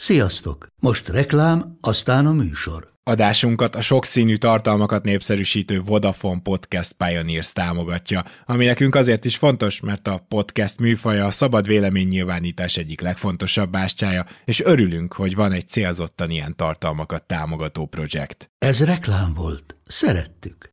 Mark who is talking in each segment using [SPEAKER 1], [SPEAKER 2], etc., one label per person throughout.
[SPEAKER 1] Sziasztok! Most reklám, aztán a műsor.
[SPEAKER 2] Adásunkat a sokszínű tartalmakat népszerűsítő Vodafone Podcast Pioneers támogatja, ami nekünk azért is fontos, mert a podcast műfaja a szabad véleménynyilvánítás egyik legfontosabb bástyája, és örülünk, hogy van egy célzottan ilyen tartalmakat támogató projekt.
[SPEAKER 1] Ez reklám volt. Szerettük.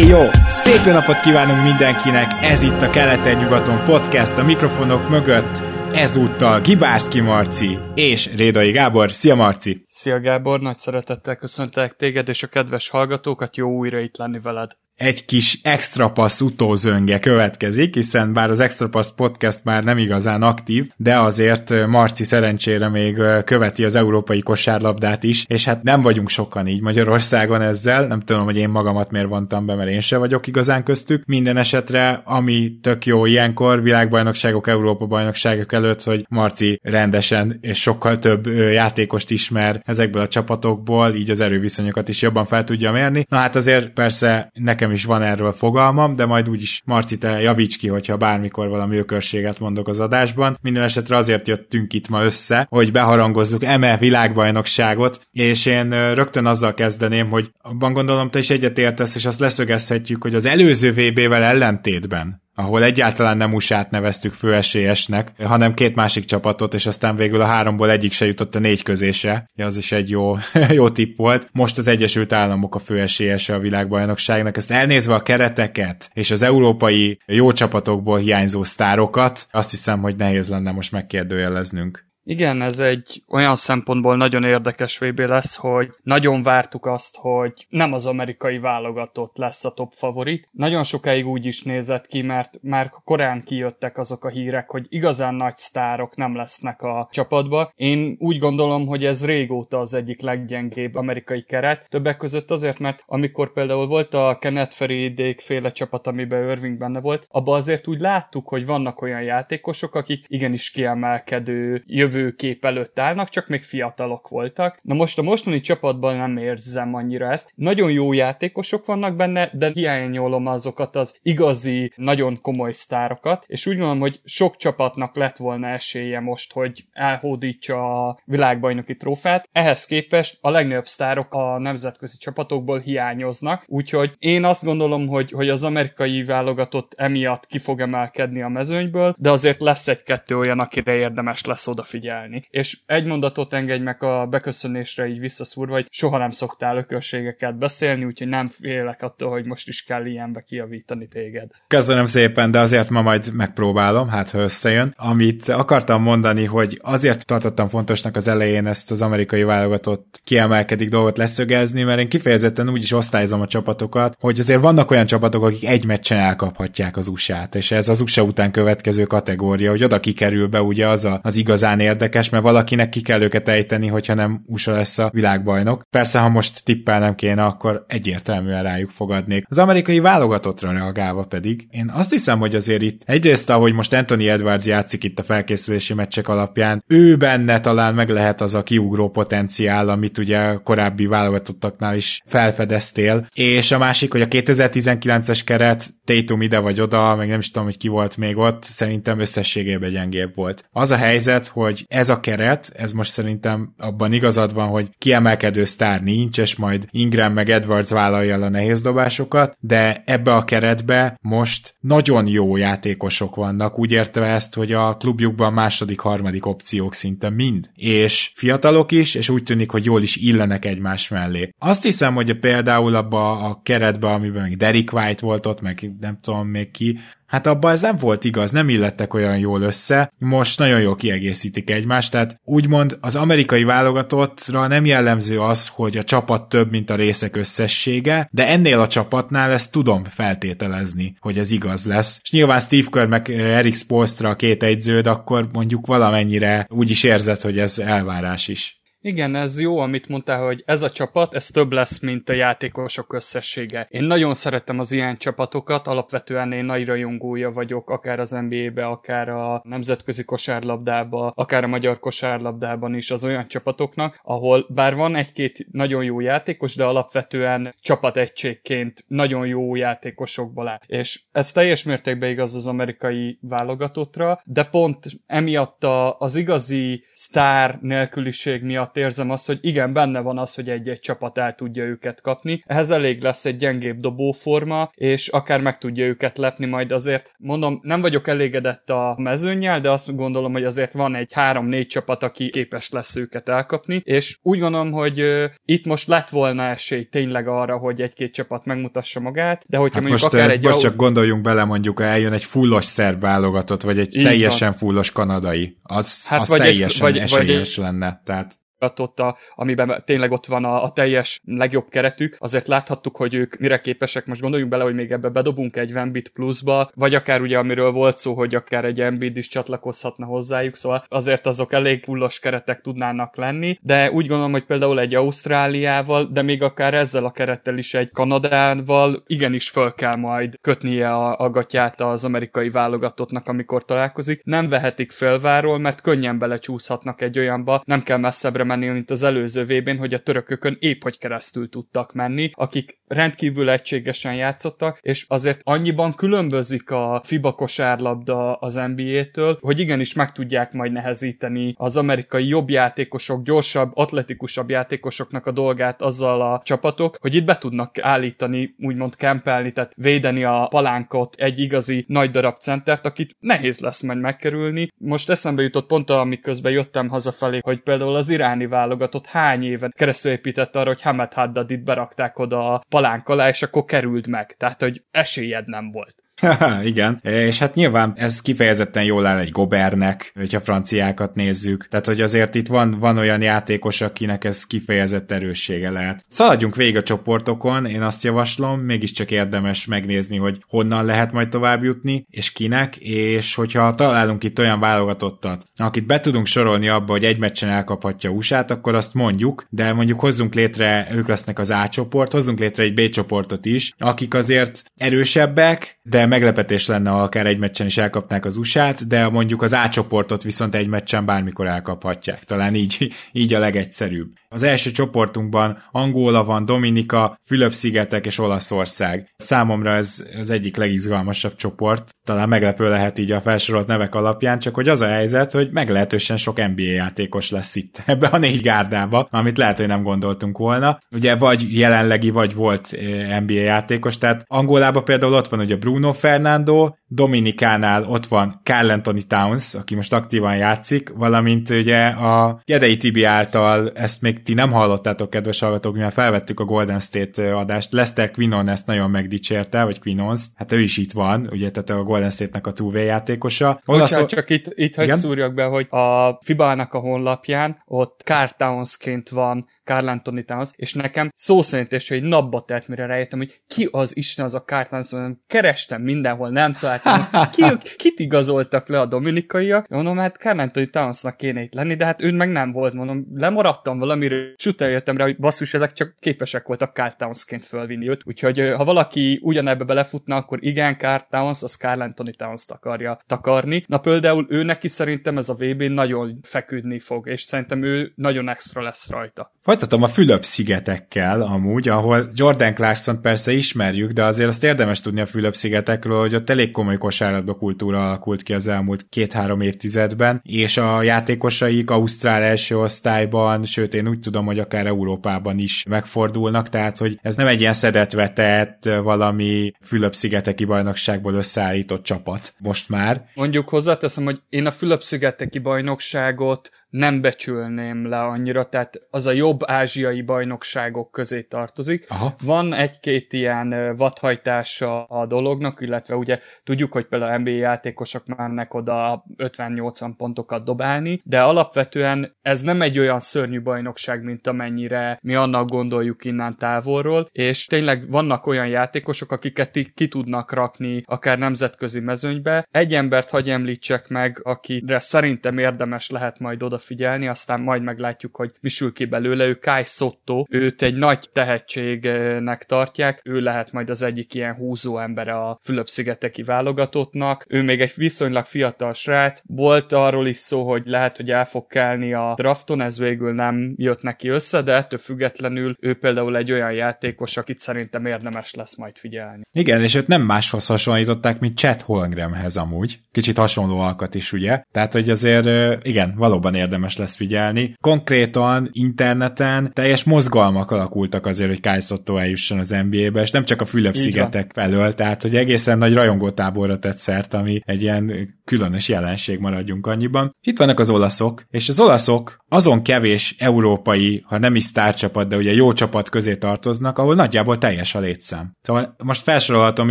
[SPEAKER 2] Éj jó! Szép napot kívánunk mindenkinek! Ez itt a Keleten-nyugaton podcast a mikrofonok mögött. Ezúttal Gibászki Marci és Rédai Gábor. Szia Marci!
[SPEAKER 3] Szia Gábor, nagy szeretettel köszöntelek téged és a kedves hallgatókat, jó újra itt lenni veled
[SPEAKER 2] egy kis extra passz utózönge következik, hiszen bár az extra passz podcast már nem igazán aktív, de azért Marci szerencsére még követi az európai kosárlabdát is, és hát nem vagyunk sokan így Magyarországon ezzel, nem tudom, hogy én magamat miért vontam be, mert én se vagyok igazán köztük. Minden esetre, ami tök jó ilyenkor, világbajnokságok, Európa bajnokságok előtt, hogy Marci rendesen és sokkal több játékost ismer ezekből a csapatokból, így az erőviszonyokat is jobban fel tudja mérni. Na hát azért persze nekem nekem is van erről fogalmam, de majd úgyis Marci, te javíts ki, hogyha bármikor valami ökörséget mondok az adásban. Minden esetre azért jöttünk itt ma össze, hogy beharangozzuk eme világbajnokságot, és én rögtön azzal kezdeném, hogy abban gondolom te is egyetértesz, és azt leszögezhetjük, hogy az előző VB-vel ellentétben ahol egyáltalán nem usa neveztük főesélyesnek, hanem két másik csapatot, és aztán végül a háromból egyik se jutott a négy közése. Ja, az is egy jó, jó tipp volt. Most az Egyesült Államok a főesélyese a világbajnokságnak. Ezt elnézve a kereteket és az európai jó csapatokból hiányzó sztárokat, azt hiszem, hogy nehéz lenne most megkérdőjeleznünk.
[SPEAKER 3] Igen, ez egy olyan szempontból nagyon érdekes VB lesz, hogy nagyon vártuk azt, hogy nem az amerikai válogatott lesz a top favorit. Nagyon sokáig úgy is nézett ki, mert már korán kijöttek azok a hírek, hogy igazán nagy sztárok nem lesznek a csapatba. Én úgy gondolom, hogy ez régóta az egyik leggyengébb amerikai keret. Többek között azért, mert amikor például volt a Kenneth Feridék féle csapat, amiben Irving benne volt, abban azért úgy láttuk, hogy vannak olyan játékosok, akik igenis kiemelkedő jövő jövőkép előtt állnak, csak még fiatalok voltak. Na most a mostani csapatban nem érzem annyira ezt. Nagyon jó játékosok vannak benne, de hiányolom azokat az igazi, nagyon komoly sztárokat, és úgy gondolom, hogy sok csapatnak lett volna esélye most, hogy elhódítsa a világbajnoki trófát. Ehhez képest a legnagyobb sztárok a nemzetközi csapatokból hiányoznak, úgyhogy én azt gondolom, hogy, hogy az amerikai válogatott emiatt ki fog emelkedni a mezőnyből, de azért lesz egy-kettő olyan, akire érdemes lesz odafigyelni figyelni. És egy mondatot engedj meg a beköszönésre így visszaszúrva, hogy soha nem szoktál ökörségeket beszélni, úgyhogy nem félek attól, hogy most is kell ilyenbe kiavítani téged.
[SPEAKER 2] Köszönöm szépen, de azért ma majd megpróbálom, hát ha összejön. Amit akartam mondani, hogy azért tartottam fontosnak az elején ezt az amerikai válogatott kiemelkedik dolgot leszögezni, mert én kifejezetten úgy is osztályozom a csapatokat, hogy azért vannak olyan csapatok, akik egy meccsen elkaphatják az USA-t, és ez az USA után következő kategória, hogy oda kikerül be ugye az a, az igazán érdekes mert valakinek ki kell őket ejteni, hogyha nem USA lesz a világbajnok. Persze, ha most tippelnem kéne, akkor egyértelműen rájuk fogadnék. Az amerikai válogatottra reagálva pedig, én azt hiszem, hogy azért itt egyrészt, ahogy most Anthony Edwards játszik itt a felkészülési meccsek alapján, ő benne talán meg lehet az a kiugró potenciál, amit ugye korábbi válogatottaknál is felfedeztél, és a másik, hogy a 2019-es keret Tatum ide vagy oda, meg nem is tudom, hogy ki volt még ott, szerintem összességében gyengébb volt. Az a helyzet, hogy ez a keret, ez most szerintem abban igazad van, hogy kiemelkedő sztár nincs, és majd Ingram meg Edwards vállalja el a nehéz dobásokat, de ebbe a keretbe most nagyon jó játékosok vannak, úgy értve ezt, hogy a klubjukban második, harmadik opciók szinte mind, és fiatalok is, és úgy tűnik, hogy jól is illenek egymás mellé. Azt hiszem, hogy például abba a keretbe, amiben még Derek White volt ott, meg nem tudom még ki, Hát abban ez nem volt igaz, nem illettek olyan jól össze, most nagyon jól kiegészítik egymást, tehát úgymond az amerikai válogatottra nem jellemző az, hogy a csapat több, mint a részek összessége, de ennél a csapatnál ezt tudom feltételezni, hogy ez igaz lesz. És nyilván Steve Kerr meg Eric Spolstra a két egyződ, akkor mondjuk valamennyire úgy is érzed, hogy ez elvárás is.
[SPEAKER 3] Igen, ez jó, amit mondtál, hogy ez a csapat, ez több lesz, mint a játékosok összessége. Én nagyon szeretem az ilyen csapatokat, alapvetően én nagy rajongója vagyok, akár az NBA-be, akár a nemzetközi kosárlabdába, akár a magyar kosárlabdában is az olyan csapatoknak, ahol bár van egy-két nagyon jó játékos, de alapvetően csapategységként nagyon jó játékosokból áll. És ez teljes mértékben igaz az amerikai válogatottra, de pont emiatt az igazi sztár nélküliség miatt miatt érzem azt, hogy igen, benne van az, hogy egy-egy csapat el tudja őket kapni. Ehhez elég lesz egy gyengébb dobóforma, és akár meg tudja őket lepni majd azért. Mondom, nem vagyok elégedett a mezőnyel, de azt gondolom, hogy azért van egy három-négy csapat, aki képes lesz őket elkapni, és úgy gondolom, hogy uh, itt most lett volna esély tényleg arra, hogy egy-két csapat megmutassa magát, de hogyha
[SPEAKER 2] hát
[SPEAKER 3] mondjuk
[SPEAKER 2] most,
[SPEAKER 3] akár egy...
[SPEAKER 2] Most csak gondoljunk bele, mondjuk eljön egy fullos szerb válogatott, vagy egy Így teljesen van. fullos kanadai, az, hát az vagy teljesen egy, vagy, esélyes vagy lenne. Tehát
[SPEAKER 3] a, amiben tényleg ott van a, a teljes legjobb keretük, azért láthattuk, hogy ők mire képesek. Most gondoljunk bele, hogy még ebbe bedobunk egy Vembit pluszba, vagy akár ugye, amiről volt szó, hogy akár egy Embiid is csatlakozhatna hozzájuk, szóval azért azok elég fullos keretek tudnának lenni, de úgy gondolom, hogy például egy Ausztráliával, de még akár ezzel a kerettel is egy Kanadával igenis föl kell majd kötnie a, a gatyát az amerikai válogatottnak, amikor találkozik. Nem vehetik felváról, mert könnyen belecsúszhatnak egy olyanba, nem kell messzebbre menni, mint az előző vb hogy a törökökön épp hogy keresztül tudtak menni, akik rendkívül egységesen játszottak, és azért annyiban különbözik a FIBA kosárlabda az NBA-től, hogy igenis meg tudják majd nehezíteni az amerikai jobb játékosok, gyorsabb, atletikusabb játékosoknak a dolgát azzal a csapatok, hogy itt be tudnak állítani, úgymond kempelni, tehát védeni a palánkot egy igazi nagy darab centert, akit nehéz lesz majd megkerülni. Most eszembe jutott pont, amiközben jöttem hazafelé, hogy például az irán iráni válogatott hány évet keresztül épített arra, hogy Hamed Haddadit berakták oda a palánk alá, és akkor került meg. Tehát, hogy esélyed nem volt.
[SPEAKER 2] Igen, és hát nyilván ez kifejezetten jól áll egy Gobernek, hogyha franciákat nézzük. Tehát, hogy azért itt van, van olyan játékos, akinek ez kifejezett erőssége lehet. Szaladjunk végig a csoportokon, én azt javaslom, mégiscsak érdemes megnézni, hogy honnan lehet majd tovább jutni, és kinek, és hogyha találunk itt olyan válogatottat, akit be tudunk sorolni abba, hogy egy meccsen elkaphatja usa akkor azt mondjuk, de mondjuk hozzunk létre, ők lesznek az A csoport, hozzunk létre egy B csoportot is, akik azért erősebbek, de meglepetés lenne, ha akár egy meccsen is elkapnák az usa de mondjuk az A csoportot viszont egy meccsen bármikor elkaphatják. Talán így, így a legegyszerűbb. Az első csoportunkban Angola van, Dominika, Fülöp-szigetek és Olaszország. Számomra ez az egyik legizgalmasabb csoport. Talán meglepő lehet így a felsorolt nevek alapján, csak hogy az a helyzet, hogy meglehetősen sok NBA játékos lesz itt ebbe a négy gárdába, amit lehet, hogy nem gondoltunk volna. Ugye vagy jelenlegi, vagy volt eh, NBA játékos, tehát Angolában például ott van ugye Bruno Fernando, Dominikánál ott van Carl Anthony Towns, aki most aktívan játszik, valamint ugye a Jedei Tibi által, ezt még ti nem hallottátok, kedves hallgatók, mivel felvettük a Golden State adást, Lester Quinon ezt nagyon megdicsérte, vagy Quinons, hát ő is itt van, ugye, tehát a Golden State-nek a 2 játékosa.
[SPEAKER 3] Bocsánat, csak itt, itt hogy szúrjak be, hogy a FIBA-nak a honlapján ott Carl Townsként van Carl Anthony Towns, és nekem szó szerint és hogy napba telt, mire rájöttem, hogy ki az Isten az a Carl Towns, kerestem mindenhol, nem találtam, ki, kit igazoltak le a dominikaiak, mondom, hát Carl Anthony Townsnak kéne itt lenni, de hát ő meg nem volt, mondom, lemaradtam valamiről, és utána jöttem rá, hogy basszus, ezek csak képesek voltak Carl Townsként fölvinni őt, úgyhogy ha valaki ugyanebbe belefutna, akkor igen, Carl Towns, az Carl Anthony Towns-t akarja takarni. Na például ő neki szerintem ez a VB nagyon feküdni fog, és szerintem ő nagyon extra lesz rajta.
[SPEAKER 2] Folytatom a Fülöp-szigetekkel amúgy, ahol Jordan Clarkson persze ismerjük, de azért azt érdemes tudni a Fülöp-szigetekről, hogy ott elég komoly kosárlabda kultúra alakult ki az elmúlt két-három évtizedben, és a játékosaik Ausztrál első osztályban, sőt én úgy tudom, hogy akár Európában is megfordulnak, tehát hogy ez nem egy ilyen szedetvetett valami Fülöp-szigeteki bajnokságból összeállított csapat most már.
[SPEAKER 3] Mondjuk hozzáteszem, hogy én a Fülöp-szigeteki bajnokságot nem becsülném le annyira, tehát az a jobb ázsiai bajnokságok közé tartozik. Aha. Van egy-két ilyen vadhajtása a dolognak, illetve ugye tudjuk, hogy például NBA játékosok mennek oda 50-80 pontokat dobálni, de alapvetően ez nem egy olyan szörnyű bajnokság, mint amennyire mi annak gondoljuk innen távolról, és tényleg vannak olyan játékosok, akiket ki tudnak rakni akár nemzetközi mezőnybe. Egy embert hagy említsek meg, akire szerintem érdemes lehet majd odafigyelni, aztán majd meglátjuk, hogy mi sül ki belőle. Ő Kai Sotto, őt egy nagy tehetségnek tartják, ő lehet majd az egyik ilyen húzó ember a Fülöp-szigeteki válogatottnak. Ő még egy viszonylag fiatal srác, volt arról is szó, hogy lehet, hogy el fog kelni a drafton, ez végül nem jött neki össze, de ettől függetlenül ő például egy olyan játékos, akit szerintem érdemes lesz majd figyelni.
[SPEAKER 2] Igen, és őt nem máshoz hasonlították, mint Chet Holmgrenhez amúgy. Kicsit hasonló alkat is, ugye? Tehát, hogy azért igen, valóban érdemes lesz figyelni. Konkrétan interneten teljes mozgalmak alakultak azért, hogy Kai Sotto eljusson az NBA-be, és nem csak a Fülöp-szigetek felől, tehát, hogy egészen nagy rajongótáborra tett szert, ami egy ilyen különös jelenség maradjunk annyiban. Itt vannak az olaszok, és az olaszok azon kevés európai, ha nem is sztárcsapat, de ugye jó csapat közé tartoznak, ahol nagyjából teljes a létszám. Szóval most felsorolhatom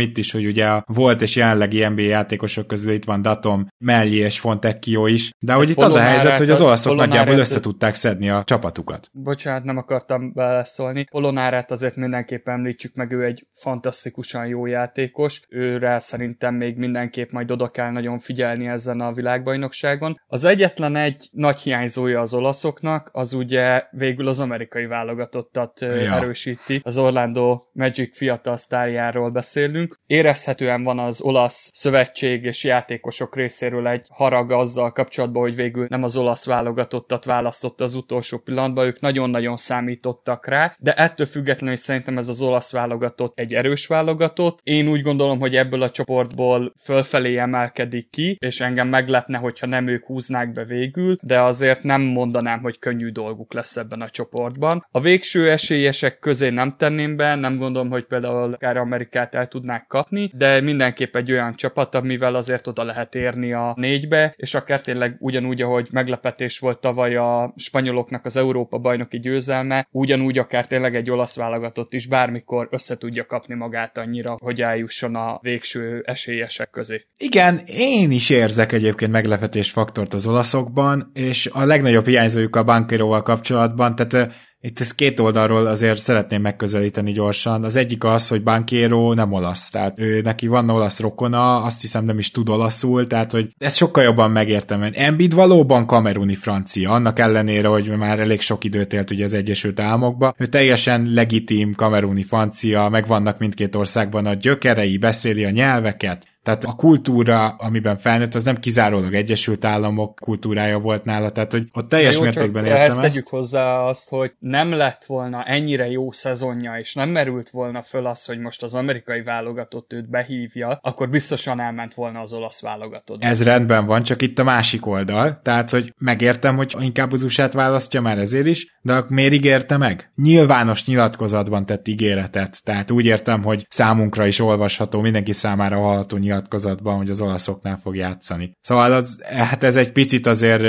[SPEAKER 2] itt is, hogy ugye a volt és jelenlegi NBA játékosok közül itt van Datom, Melli és Fontecchio is, de hogy itt az a helyzet, hogy az olaszok nagyjából össze tudták szedni a csapatukat.
[SPEAKER 3] Bocsánat, nem akartam beleszólni. Polonárát azért mindenképp említsük meg, ő egy fantasztikusan jó játékos, őre szerintem még mindenképp majd oda kell nagyon figyelni ezen a világbajnokságon. Az egyetlen egy nagy hiányzója az olaszoknak, az ugye végül az amerikai válogatottat ja. erősíti. Az Orlando Magic fiatal sztárjáról beszélünk. Érezhetően van az olasz szövetség és játékosok részéről egy harag azzal kapcsolatban, hogy végül nem az olasz válogatottat választotta az utolsó pillanatban, ők nagyon-nagyon számítottak rá, de ettől függetlenül szerintem ez az olasz válogatott egy erős válogatott. Én úgy gondolom, hogy ebből a csoportból fölfelé emelkedik ki, és engem meglepne, hogyha nem ők húznák be végül, de azért nem mondanám, hogy könnyű dolguk lesz ebben a csoportban. A végső esélyesek közé nem tenném be, nem gondolom, hogy például akár Amerikát el tudnák kapni, de mindenképp egy olyan csapat, amivel azért oda lehet érni a négybe, és akár tényleg ugyanúgy, ahogy meglepetés volt tavaly a spanyoloknak az Európa bajnoki győzelme, ugyanúgy akár tényleg egy olasz válogatott is bármikor össze tudja kapni magát annyira, hogy eljusson a végső esélyesek közé.
[SPEAKER 2] Igen, én is érzek egyébként meglepetés faktort az olaszokban, és a legnagyobb hiányzójuk a Bankeroval kapcsolatban, tehát itt ezt két oldalról azért szeretném megközelíteni gyorsan. Az egyik az, hogy Bankiero nem olasz, tehát ő neki van olasz rokona, azt hiszem nem is tud olaszul, tehát hogy ezt sokkal jobban megértem. Embiid valóban kameruni francia, annak ellenére, hogy már elég sok időt élt ugye az Egyesült Államokba. Ő teljesen legitim kameruni francia, megvannak mindkét országban a gyökerei, beszéli a nyelveket, tehát a kultúra, amiben felnőtt, az nem kizárólag Egyesült Államok kultúrája volt nála, tehát hogy ott teljes jó, mértékben értem ezt.
[SPEAKER 3] tegyük hozzá azt, hogy nem lett volna ennyire jó szezonja, és nem merült volna föl az, hogy most az amerikai válogatott őt behívja, akkor biztosan elment volna az olasz válogatott.
[SPEAKER 2] Ez rendben van, csak itt a másik oldal, tehát hogy megértem, hogy inkább az usa választja már ezért is, de miért ígérte meg? Nyilvános nyilatkozatban tett ígéretet, tehát úgy értem, hogy számunkra is olvasható, mindenki számára hallható nyilatkozatban, hogy az olaszoknál fog játszani. Szóval az, hát ez egy picit azért,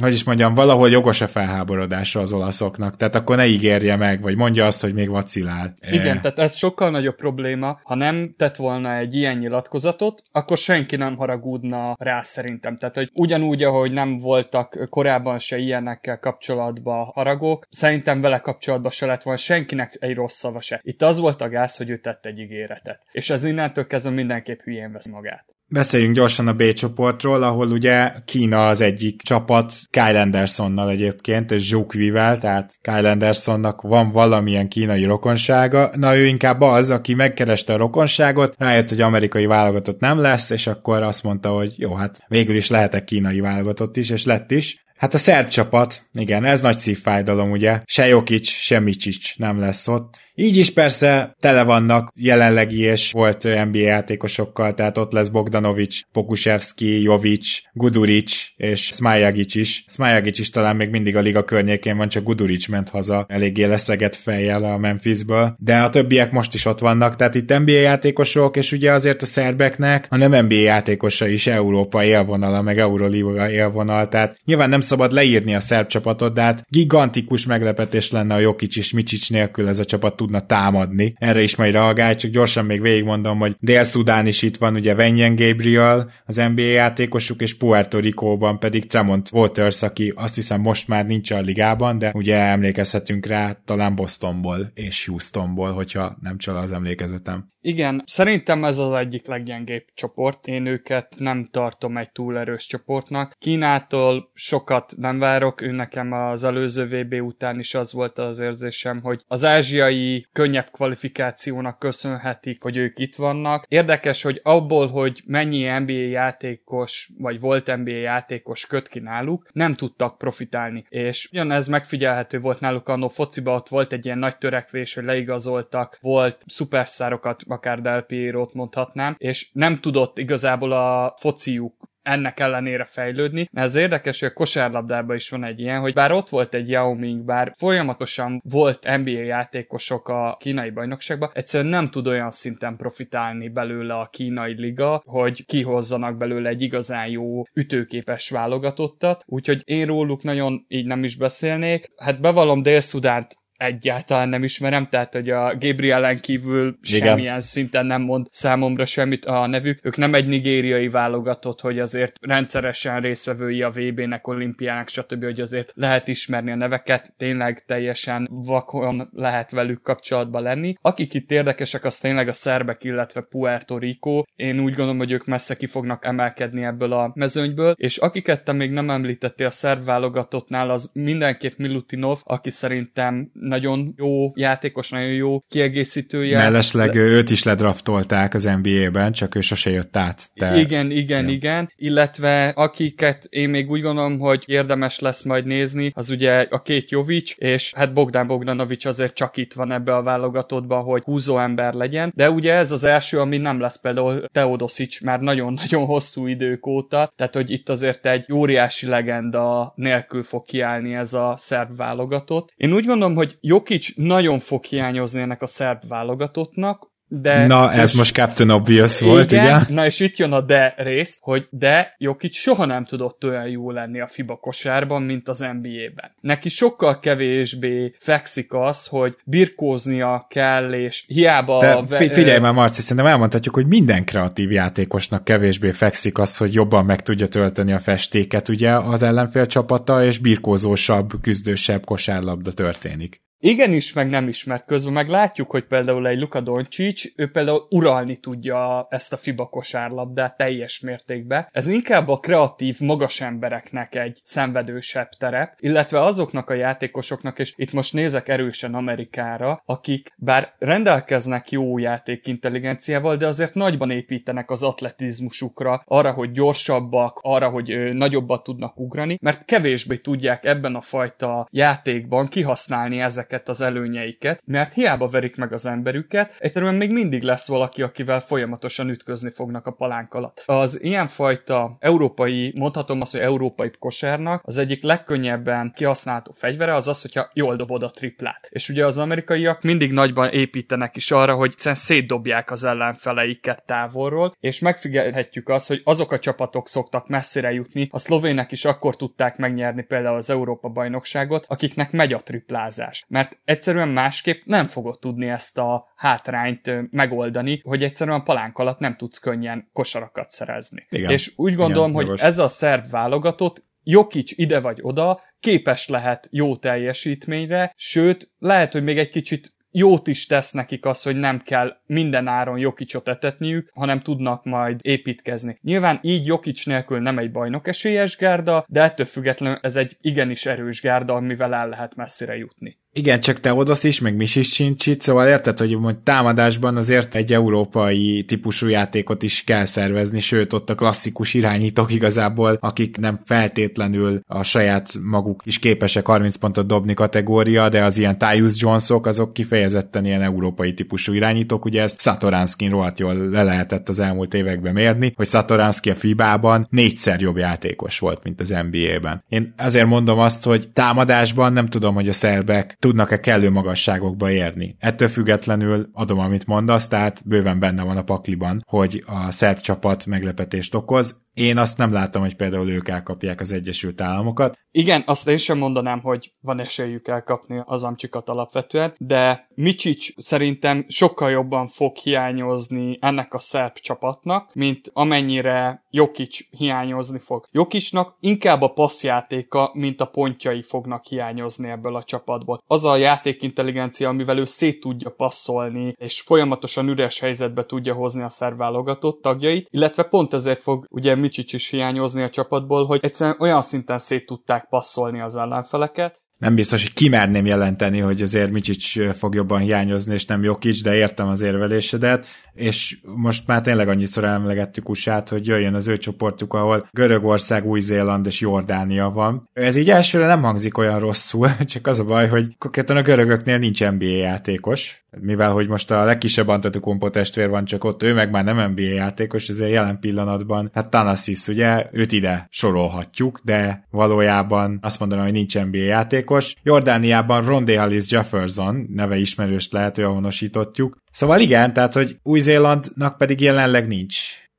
[SPEAKER 2] hogy is mondjam, valahol jogos a felháborodása az olaszoknak, tehát akkor ne ígérje meg, vagy mondja azt, hogy még vacilál.
[SPEAKER 3] Igen, e... tehát ez sokkal nagyobb probléma. Ha nem tett volna egy ilyen nyilatkozatot, akkor senki nem haragudna rá szerintem. Tehát, hogy ugyanúgy, ahogy nem voltak korábban se ilyenekkel kapcsolatban haragok, szerintem vele kapcsolatban se lett volna senkinek egy rossz szava se. Itt az volt a gáz, hogy ő tett egy ígéretet. És ez innentől kezdve mindenképp hülyén vesz magát.
[SPEAKER 2] Beszéljünk gyorsan a B csoportról, ahol ugye Kína az egyik csapat, Kyle Andersonnal egyébként, és Zsukvivel, tehát Kyle Andersonnak van valamilyen kínai rokonsága. Na ő inkább az, aki megkereste a rokonságot, rájött, hogy amerikai válogatott nem lesz, és akkor azt mondta, hogy jó, hát végül is lehetek kínai válogatott is, és lett is. Hát a szerb csapat, igen, ez nagy szívfájdalom, ugye. Se Jokic, se Micsics nem lesz ott Így is persze tele vannak jelenlegi és volt NBA játékosokkal, tehát ott lesz Bogdanovics, Pokusevski, Jovic, Guduric és Smajagic is. Smajagic is talán még mindig a liga környékén van, csak Guduric ment haza eléggé leszegett fejjel a Memphisből, de a többiek most is ott vannak, tehát itt NBA játékosok, és ugye azért a szerbeknek a nem NBA játékosa is Európa élvonala, meg Euroliga élvonal, tehát nyilván nem szabad leírni a szerb csapatot, de hát gigantikus meglepetés lenne a Jokic és Micsics nélkül ez a csapat tudna támadni. Erre is majd reagálj, csak gyorsan még végigmondom, hogy Dél-Szudán is itt van, ugye Venyen Gabriel, az NBA játékosuk, és Puerto Rico-ban pedig Tremont Waters, aki azt hiszem most már nincs a ligában, de ugye emlékezhetünk rá talán Bostonból és Houstonból, hogyha nem csal az emlékezetem.
[SPEAKER 3] Igen, szerintem ez az egyik leggyengébb csoport. Én őket nem tartom egy túl erős csoportnak. Kínától sokat nem várok, ő nekem az előző VB után is az volt az érzésem, hogy az ázsiai könnyebb kvalifikációnak köszönhetik, hogy ők itt vannak. Érdekes, hogy abból, hogy mennyi NBA játékos, vagy volt NBA játékos köt ki náluk, nem tudtak profitálni. És ugyanez megfigyelhető volt náluk annó fociba, ott volt egy ilyen nagy törekvés, hogy leigazoltak, volt szuperszárokat akár Del Piero-t mondhatnám, és nem tudott igazából a fociuk ennek ellenére fejlődni. Ez érdekes, hogy a kosárlabdában is van egy ilyen, hogy bár ott volt egy Yao Ming, bár folyamatosan volt NBA játékosok a kínai bajnokságban, egyszerűen nem tud olyan szinten profitálni belőle a kínai liga, hogy kihozzanak belőle egy igazán jó ütőképes válogatottat, úgyhogy én róluk nagyon így nem is beszélnék. Hát bevallom Dél-Szudánt egyáltalán nem ismerem, tehát hogy a Gabrielen kívül Igen. semmilyen szinten nem mond számomra semmit a nevük. Ők nem egy nigériai válogatott, hogy azért rendszeresen részvevői a VB-nek, olimpiának, stb., hogy azért lehet ismerni a neveket, tényleg teljesen vakon lehet velük kapcsolatban lenni. Akik itt érdekesek, az tényleg a szerbek, illetve Puerto Rico. Én úgy gondolom, hogy ők messze ki fognak emelkedni ebből a mezőnyből, és akiket te még nem említettél a szerb válogatottnál, az mindenképp Milutinov, aki szerintem nagyon jó játékos, nagyon jó kiegészítője.
[SPEAKER 2] Mellesleg Le... őt is ledraftolták az NBA-ben, csak ő sose jött át.
[SPEAKER 3] De... Igen, igen, ja. igen. Illetve akiket én még úgy gondolom, hogy érdemes lesz majd nézni, az ugye a két Jovic, és hát Bogdan Bogdanovics azért csak itt van ebbe a válogatottba, hogy húzó ember legyen. De ugye ez az első, ami nem lesz például Teodosic már nagyon-nagyon hosszú idők óta, tehát hogy itt azért egy óriási legenda nélkül fog kiállni ez a szerb válogatott. Én úgy gondolom, hogy Jokic nagyon fog hiányozni ennek a szerb válogatottnak, de
[SPEAKER 2] Na, ez most Captain Obvious igen, volt, igen?
[SPEAKER 3] Na, és itt jön a de rész, hogy de Jokic soha nem tudott olyan jó lenni a FIBA kosárban, mint az NBA-ben. Neki sokkal kevésbé fekszik az, hogy birkóznia kell, és hiába...
[SPEAKER 2] De ve- figyelj már, Marci, szerintem elmondhatjuk, hogy minden kreatív játékosnak kevésbé fekszik az, hogy jobban meg tudja tölteni a festéket, ugye, az ellenfél csapata, és birkózósabb, küzdősebb kosárlabda történik.
[SPEAKER 3] Igenis, meg nem is, mert közben meg látjuk, hogy például egy Luka Doncic, ő például uralni tudja ezt a FIBA kosárlabdát teljes mértékben. Ez inkább a kreatív, magas embereknek egy szenvedősebb terep, illetve azoknak a játékosoknak, és itt most nézek erősen Amerikára, akik bár rendelkeznek jó játékintelligenciával, de azért nagyban építenek az atletizmusukra, arra, hogy gyorsabbak, arra, hogy nagyobbat tudnak ugrani, mert kevésbé tudják ebben a fajta játékban kihasználni ezek ezeket az előnyeiket, mert hiába verik meg az emberüket, egyszerűen még mindig lesz valaki, akivel folyamatosan ütközni fognak a palánk alatt. Az ilyenfajta európai, mondhatom azt, hogy európai kosárnak az egyik legkönnyebben kihasználható fegyvere az az, hogyha jól dobod a triplát. És ugye az amerikaiak mindig nagyban építenek is arra, hogy szétdobják az ellenfeleiket távolról, és megfigyelhetjük azt, hogy azok a csapatok szoktak messzire jutni, a szlovének is akkor tudták megnyerni például az Európa bajnokságot, akiknek megy a triplázás mert egyszerűen másképp nem fogod tudni ezt a hátrányt megoldani, hogy egyszerűen a palánk alatt nem tudsz könnyen kosarakat szerezni. Igen. És úgy gondolom, Igen, hogy ez a szerb válogatott Jokic ide vagy oda képes lehet jó teljesítményre, sőt, lehet, hogy még egy kicsit jót is tesz nekik az, hogy nem kell minden áron Jokicsot etetniük, hanem tudnak majd építkezni. Nyilván így Jokic nélkül nem egy bajnok esélyes gárda, de ettől függetlenül ez egy igenis erős gárda, amivel el lehet messzire jutni.
[SPEAKER 2] Igen, csak te odasz is, meg Misis sincs itt, szóval érted, hogy mondjuk támadásban azért egy európai típusú játékot is kell szervezni, sőt ott a klasszikus irányítók igazából, akik nem feltétlenül a saját maguk is képesek 30 pontot dobni kategória, de az ilyen Tyus Jonesok, azok kifejezetten ilyen európai típusú irányítók, ugye ezt Satoranskin rohadt jól le lehetett az elmúlt években mérni, hogy Satoranski a FIBA-ban négyszer jobb játékos volt, mint az NBA-ben. Én azért mondom azt, hogy támadásban nem tudom, hogy a szerbek tudnak-e kellő magasságokba érni. Ettől függetlenül adom, amit mondasz, tehát bőven benne van a pakliban, hogy a szerb csapat meglepetést okoz. Én azt nem látom, hogy például ők elkapják az Egyesült Államokat.
[SPEAKER 3] Igen, azt én sem mondanám, hogy van esélyük elkapni az amcsikat alapvetően, de Micsics szerintem sokkal jobban fog hiányozni ennek a szerb csapatnak, mint amennyire Jokic hiányozni fog. Jokicnak inkább a passzjátéka, mint a pontjai fognak hiányozni ebből a csapatból. Az a játékintelligencia, amivel ő szét tudja passzolni, és folyamatosan üres helyzetbe tudja hozni a szerb válogatott tagjait, illetve pont ezért fog ugye Micsics is hiányozni a csapatból, hogy egyszerűen olyan szinten szét tudták passzolni az ellenfeleket,
[SPEAKER 2] nem biztos, hogy kimerném jelenteni, hogy azért Micsics fog jobban hiányozni, és nem Jokic, de értem az érvelésedet, és most már tényleg annyiszor emlegettük usa hogy jöjjön az ő csoportjuk, ahol Görögország, Új-Zéland és Jordánia van. Ez így elsőre nem hangzik olyan rosszul, csak az a baj, hogy konkrétan a görögöknél nincs NBA játékos, mivel hogy most a legkisebb Antetokounmpo testvér van csak ott, ő meg már nem NBA játékos, ezért jelen pillanatban, hát Tanasis ugye, őt ide sorolhatjuk, de valójában azt mondanám, hogy nincs NBA játékos. Jordániában Rondé Hollis Jefferson neve ismerős lehet, hogy honosítotjuk. Szóval igen, tehát, hogy Új-Zélandnak pedig jelenleg nincs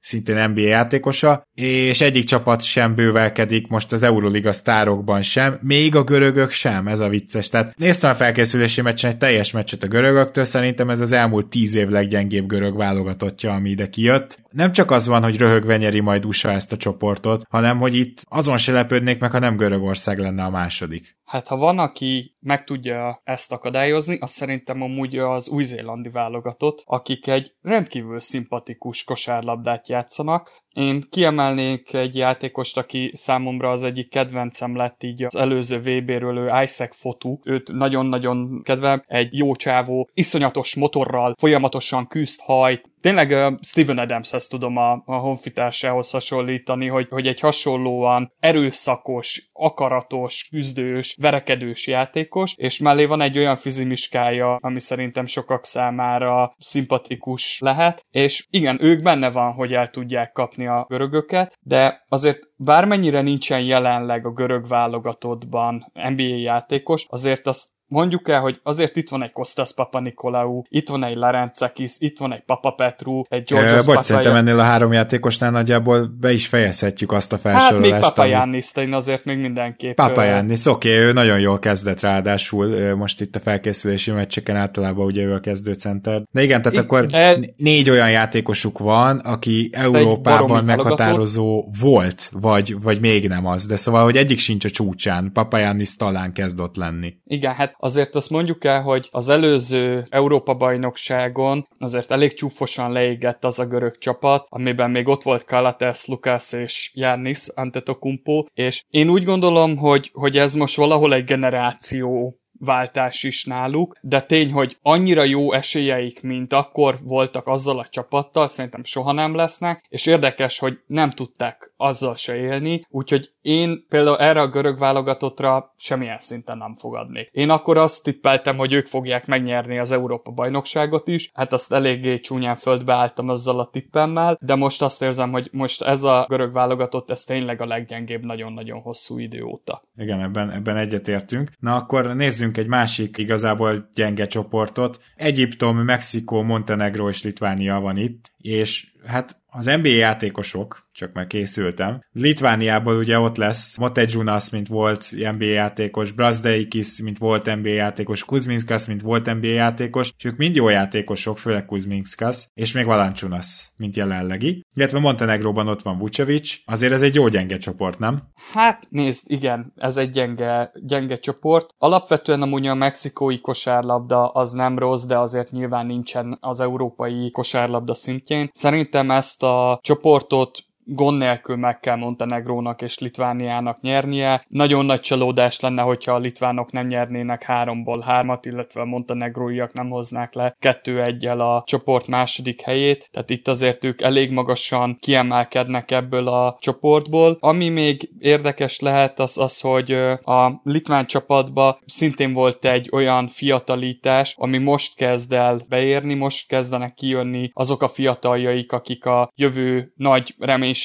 [SPEAKER 2] szintén NBA játékosa, és egyik csapat sem bővelkedik most az Euroliga sztárokban sem, még a görögök sem, ez a vicces. Tehát néztem a felkészülési meccsen egy teljes meccset a görögöktől, szerintem ez az elmúlt tíz év leggyengébb görög válogatottja, ami ide kijött. Nem csak az van, hogy röhögve nyeri majd USA ezt a csoportot, hanem hogy itt azon se lepődnék meg, ha nem Görögország lenne a második.
[SPEAKER 3] Hát ha van, aki meg tudja ezt akadályozni, az szerintem amúgy az új-zélandi válogatott, akik egy rendkívül szimpatikus kosárlabdát játszanak. Én kiemelnék egy játékost, aki számomra az egyik kedvencem lett így az előző VB-ről, ő Isaac Fotu. Őt nagyon-nagyon kedvelem. Egy jó csávó, iszonyatos motorral, folyamatosan küzd, hajt, tényleg uh, Steven Adamshez tudom a, a honfitársához hasonlítani, hogy, hogy egy hasonlóan erőszakos, akaratos, küzdős, verekedős játékos, és mellé van egy olyan fizimiskája, ami szerintem sokak számára szimpatikus lehet, és igen, ők benne van, hogy el tudják kapni a görögöket, de azért bármennyire nincsen jelenleg a görög válogatottban NBA játékos, azért azt Mondjuk el, hogy azért itt van egy Kostas Papa Nikolaou, itt van egy Larencekis, itt van egy Papa Petru, egy
[SPEAKER 2] Bocs, Papa szerintem ennél a három játékosnál nagyjából be is fejezhetjük azt a felsorolást.
[SPEAKER 3] Hát még Papa Jannis, én azért még mindenképp.
[SPEAKER 2] Papa Jannis, oké, okay, ő nagyon jól kezdett ráadásul, most itt a felkészülési meccseken általában ugye ő a kezdőcenter. De igen, tehát I, akkor e, négy olyan játékosuk van, aki Európában meghatározó volt, vagy, vagy még nem az, de szóval, hogy egyik sincs a csúcsán, Papa Jannis talán kezd ott lenni.
[SPEAKER 3] Igen, hát azért azt mondjuk el, hogy az előző Európa-bajnokságon azért elég csúfosan leégett az a görög csapat, amiben még ott volt Kalates, Lukász és Járnis Antetokumpo, és én úgy gondolom, hogy, hogy ez most valahol egy generáció váltás is náluk, de tény, hogy annyira jó esélyeik, mint akkor voltak azzal a csapattal, szerintem soha nem lesznek, és érdekes, hogy nem tudták azzal se élni, úgyhogy én például erre a görög válogatottra semmilyen szinten nem fogadnék. Én akkor azt tippeltem, hogy ők fogják megnyerni az Európa bajnokságot is, hát azt eléggé csúnyán földbe álltam azzal a tippemmel, de most azt érzem, hogy most ez a görög válogatott, ez tényleg a leggyengébb nagyon-nagyon hosszú idő óta.
[SPEAKER 2] Igen, ebben, ebben egyetértünk. Na akkor nézzünk egy másik igazából gyenge csoportot. Egyiptom, Mexikó, Montenegro és Litvánia van itt, és hát az NBA játékosok, csak már készültem. Litvániából ugye ott lesz Motejunas, mint volt NBA játékos, Brazdeikis, mint volt NBA játékos, Kuzminskas, mint volt NBA játékos, és ők mind jó játékosok, főleg Kuzminskas, és még Valanciunas, mint jelenlegi. Illetve Montenegróban ott van Vucevic, azért ez egy jó gyenge csoport, nem?
[SPEAKER 3] Hát nézd, igen, ez egy gyenge, gyenge csoport. Alapvetően amúgy a mexikói kosárlabda az nem rossz, de azért nyilván nincsen az európai kosárlabda szintjén. Szerintem ezt a csoportot gond nélkül meg kell Montenegrónak és Litvániának nyernie. Nagyon nagy csalódás lenne, hogyha a litvánok nem nyernének háromból hármat, illetve a montenegróiak nem hoznák le kettő egyel a csoport második helyét, tehát itt azért ők elég magasan kiemelkednek ebből a csoportból. Ami még érdekes lehet az az, hogy a litván csapatba szintén volt egy olyan fiatalítás, ami most kezd el beérni, most kezdenek kijönni azok a fiataljaik, akik a jövő nagy